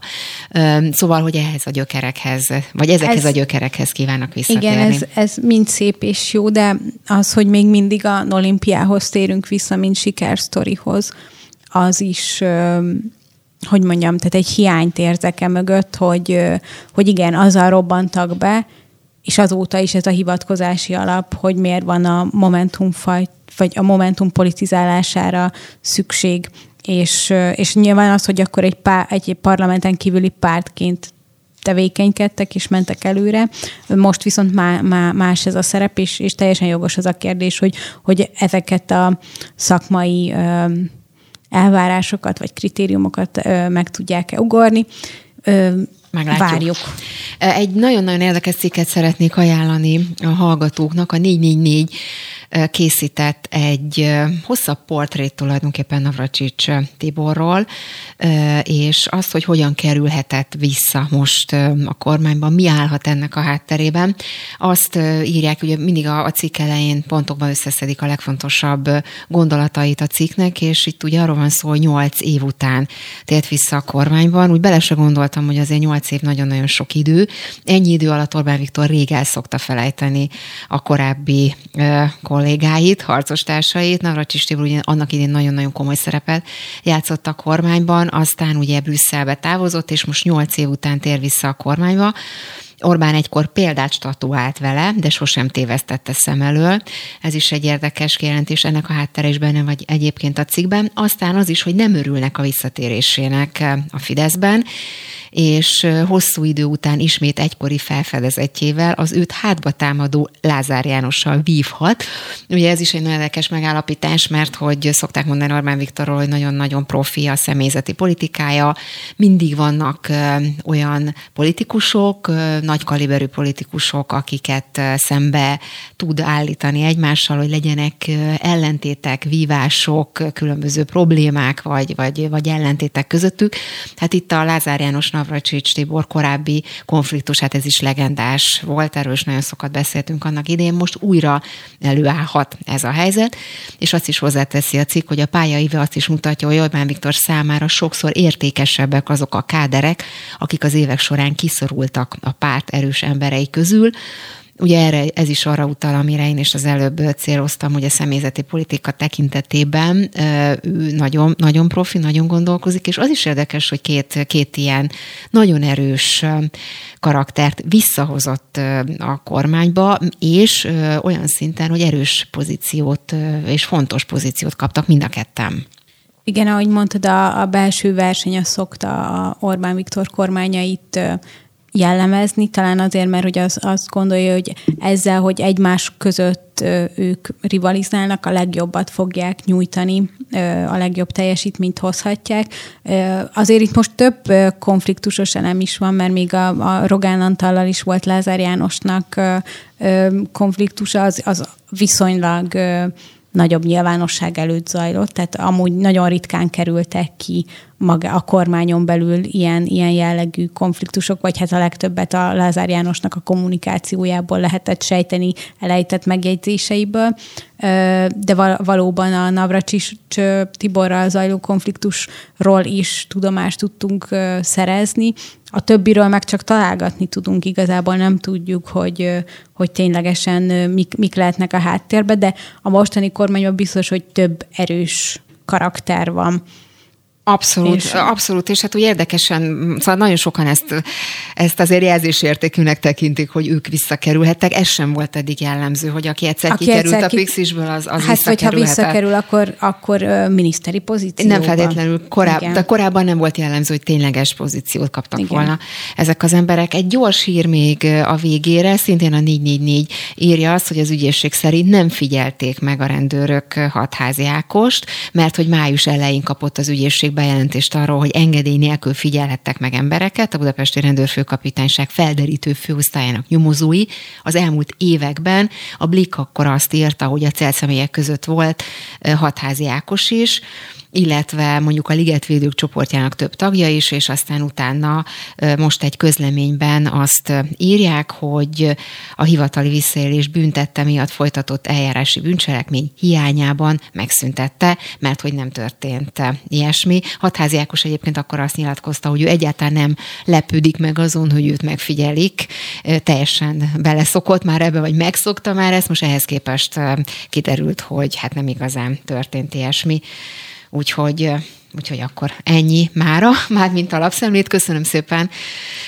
Szóval, hogy ehhez a gyökerekhez, vagy ezekhez ez, a gyökerekhez kívánnak visszatérni. Igen, ez, ez mind szép és jó, de az, hogy még mindig a olimpiához térünk vissza, mint sikersztorihoz, az is hogy mondjam, tehát egy hiányt érzek e mögött, hogy, hogy igen, azzal robbantak be, és azóta is ez a hivatkozási alap, hogy miért van a Momentum fajt, vagy a Momentum politizálására szükség, és, és nyilván az, hogy akkor egy, pár, egy parlamenten kívüli pártként tevékenykedtek és mentek előre. Most viszont má, má, más ez a szerep, és, és teljesen jogos az a kérdés, hogy, hogy ezeket a szakmai elvárásokat vagy kritériumokat meg tudják-e ugorni. Meglátjuk. Várjuk. Egy nagyon-nagyon érdekes cikket szeretnék ajánlani a hallgatóknak, a 444 készített egy hosszabb portrét tulajdonképpen Navracsics Tiborról, és azt, hogy hogyan kerülhetett vissza most a kormányban, mi állhat ennek a hátterében. Azt írják, ugye mindig a, cikk elején pontokban összeszedik a legfontosabb gondolatait a cikknek, és itt ugye arról van szó, hogy nyolc év után tért vissza a kormányban. Úgy bele se gondoltam, hogy azért nyolc év nagyon-nagyon sok idő. Ennyi idő alatt Orbán Viktor rég el szokta felejteni a korábbi kollégáit, harcostársait. Navracsis Tibor ugye annak idén nagyon-nagyon komoly szerepet játszott a kormányban, aztán ugye Brüsszelbe távozott, és most nyolc év után tér vissza a kormányba. Orbán egykor példát statuált vele, de sosem tévesztette szem elől. Ez is egy érdekes kijelentés, ennek a háttere is benne vagy egyébként a cikkben. Aztán az is, hogy nem örülnek a visszatérésének a Fideszben, és hosszú idő után ismét egykori felfedezetjével az őt hátba támadó Lázár Jánossal vívhat. Ugye ez is egy nagyon érdekes megállapítás, mert hogy szokták mondani Orbán Viktorról, hogy nagyon-nagyon profi a személyzeti politikája, mindig vannak olyan politikusok, nagy kaliberű politikusok, akiket szembe tud állítani egymással, hogy legyenek ellentétek, vívások, különböző problémák, vagy, vagy, vagy ellentétek közöttük. Hát itt a Lázár János Navracsics Tibor korábbi konfliktus, hát ez is legendás volt, erről is nagyon sokat beszéltünk annak idén, most újra előállhat ez a helyzet, és azt is hozzáteszi a cikk, hogy a pályaive azt is mutatja, hogy Orbán Viktor számára sokszor értékesebbek azok a káderek, akik az évek során kiszorultak a párt erős emberei közül, Ugye erre, ez is arra utal, amire én is az előbb céloztam, hogy a személyzeti politika tekintetében ő nagyon, nagyon profi, nagyon gondolkozik, és az is érdekes, hogy két, két ilyen nagyon erős karaktert visszahozott a kormányba, és olyan szinten, hogy erős pozíciót és fontos pozíciót kaptak mind a ketten. Igen, ahogy mondtad, a, a belső verseny az szokta a Orbán Viktor kormányait jellemezni, talán azért, mert hogy az, azt gondolja, hogy ezzel, hogy egymás között ők rivalizálnak, a legjobbat fogják nyújtani, a legjobb teljesítményt hozhatják. Azért itt most több konfliktusos elem is van, mert még a, a Rogán Antallal is volt Lázár Jánosnak konfliktusa, az, az viszonylag nagyobb nyilvánosság előtt zajlott, tehát amúgy nagyon ritkán kerültek ki maga a kormányon belül ilyen, ilyen jellegű konfliktusok, vagy hát a legtöbbet a Lázár Jánosnak a kommunikációjából lehetett sejteni, elejtett megjegyzéseiből, de valóban a Navracsics Tiborral zajló konfliktusról is tudomást tudtunk szerezni, a többiről meg csak találgatni tudunk, igazából nem tudjuk, hogy, hogy ténylegesen mik, mik lehetnek a háttérben, de a mostani kormányban biztos, hogy több erős karakter van Abszolút, és, abszolút, és hát úgy érdekesen, szóval nagyon sokan ezt, ezt azért jelzésértékűnek tekintik, hogy ők visszakerülhettek. Ez sem volt eddig jellemző, hogy aki egyszer aki kikerült egyszer ki... a Pixisből, az, az Hát, hogyha visszakerül, akkor, akkor miniszteri pozícióban. Nem feltétlenül, koráb, de korábban nem volt jellemző, hogy tényleges pozíciót kaptak Igen. volna ezek az emberek. Egy gyors hír még a végére, szintén a 444 írja azt, hogy az ügyészség szerint nem figyelték meg a rendőrök hatházi Ákost, mert hogy május elején kapott az ügyészség bejelentést arról, hogy engedély nélkül figyelhettek meg embereket, a Budapesti Rendőrfőkapitányság felderítő főosztályának nyomozói. Az elmúlt években a Blik akkor azt írta, hogy a célszemélyek között volt hatházi Ákos is, illetve mondjuk a ligetvédők csoportjának több tagja is, és aztán utána most egy közleményben azt írják, hogy a hivatali visszaélés büntette miatt folytatott eljárási bűncselekmény hiányában megszüntette, mert hogy nem történt ilyesmi. Hatházi Ákos egyébként akkor azt nyilatkozta, hogy ő egyáltalán nem lepődik meg azon, hogy őt megfigyelik, teljesen beleszokott már ebbe, vagy megszokta már ezt, most ehhez képest kiderült, hogy hát nem igazán történt ilyesmi. Úgyhogy Úgyhogy akkor ennyi mára, már mint a lapszemlét. Köszönöm szépen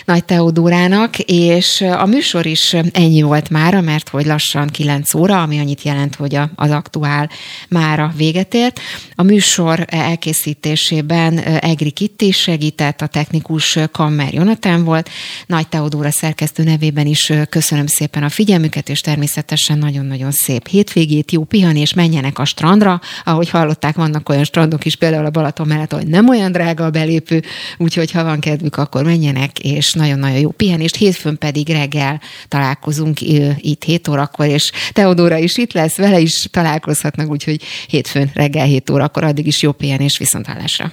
Nagy Teodórának, és a műsor is ennyi volt mára, mert hogy lassan 9 óra, ami annyit jelent, hogy az aktuál mára véget ért. A műsor elkészítésében Egri Kitti segített, a technikus Kammer Jonatán volt. Nagy Teodóra szerkesztő nevében is köszönöm szépen a figyelmüket, és természetesen nagyon-nagyon szép hétvégét, jó pihenés, menjenek a strandra. Ahogy hallották, vannak olyan strandok is, például a Balaton mellett, hogy nem olyan drága a belépő, úgyhogy ha van kedvük, akkor menjenek, és nagyon-nagyon jó pihenést. Hétfőn pedig reggel találkozunk itt 7 órakor, és Teodóra is itt lesz, vele is találkozhatnak, úgyhogy hétfőn reggel 7 órakor, addig is jó pihenés, viszont hallásra.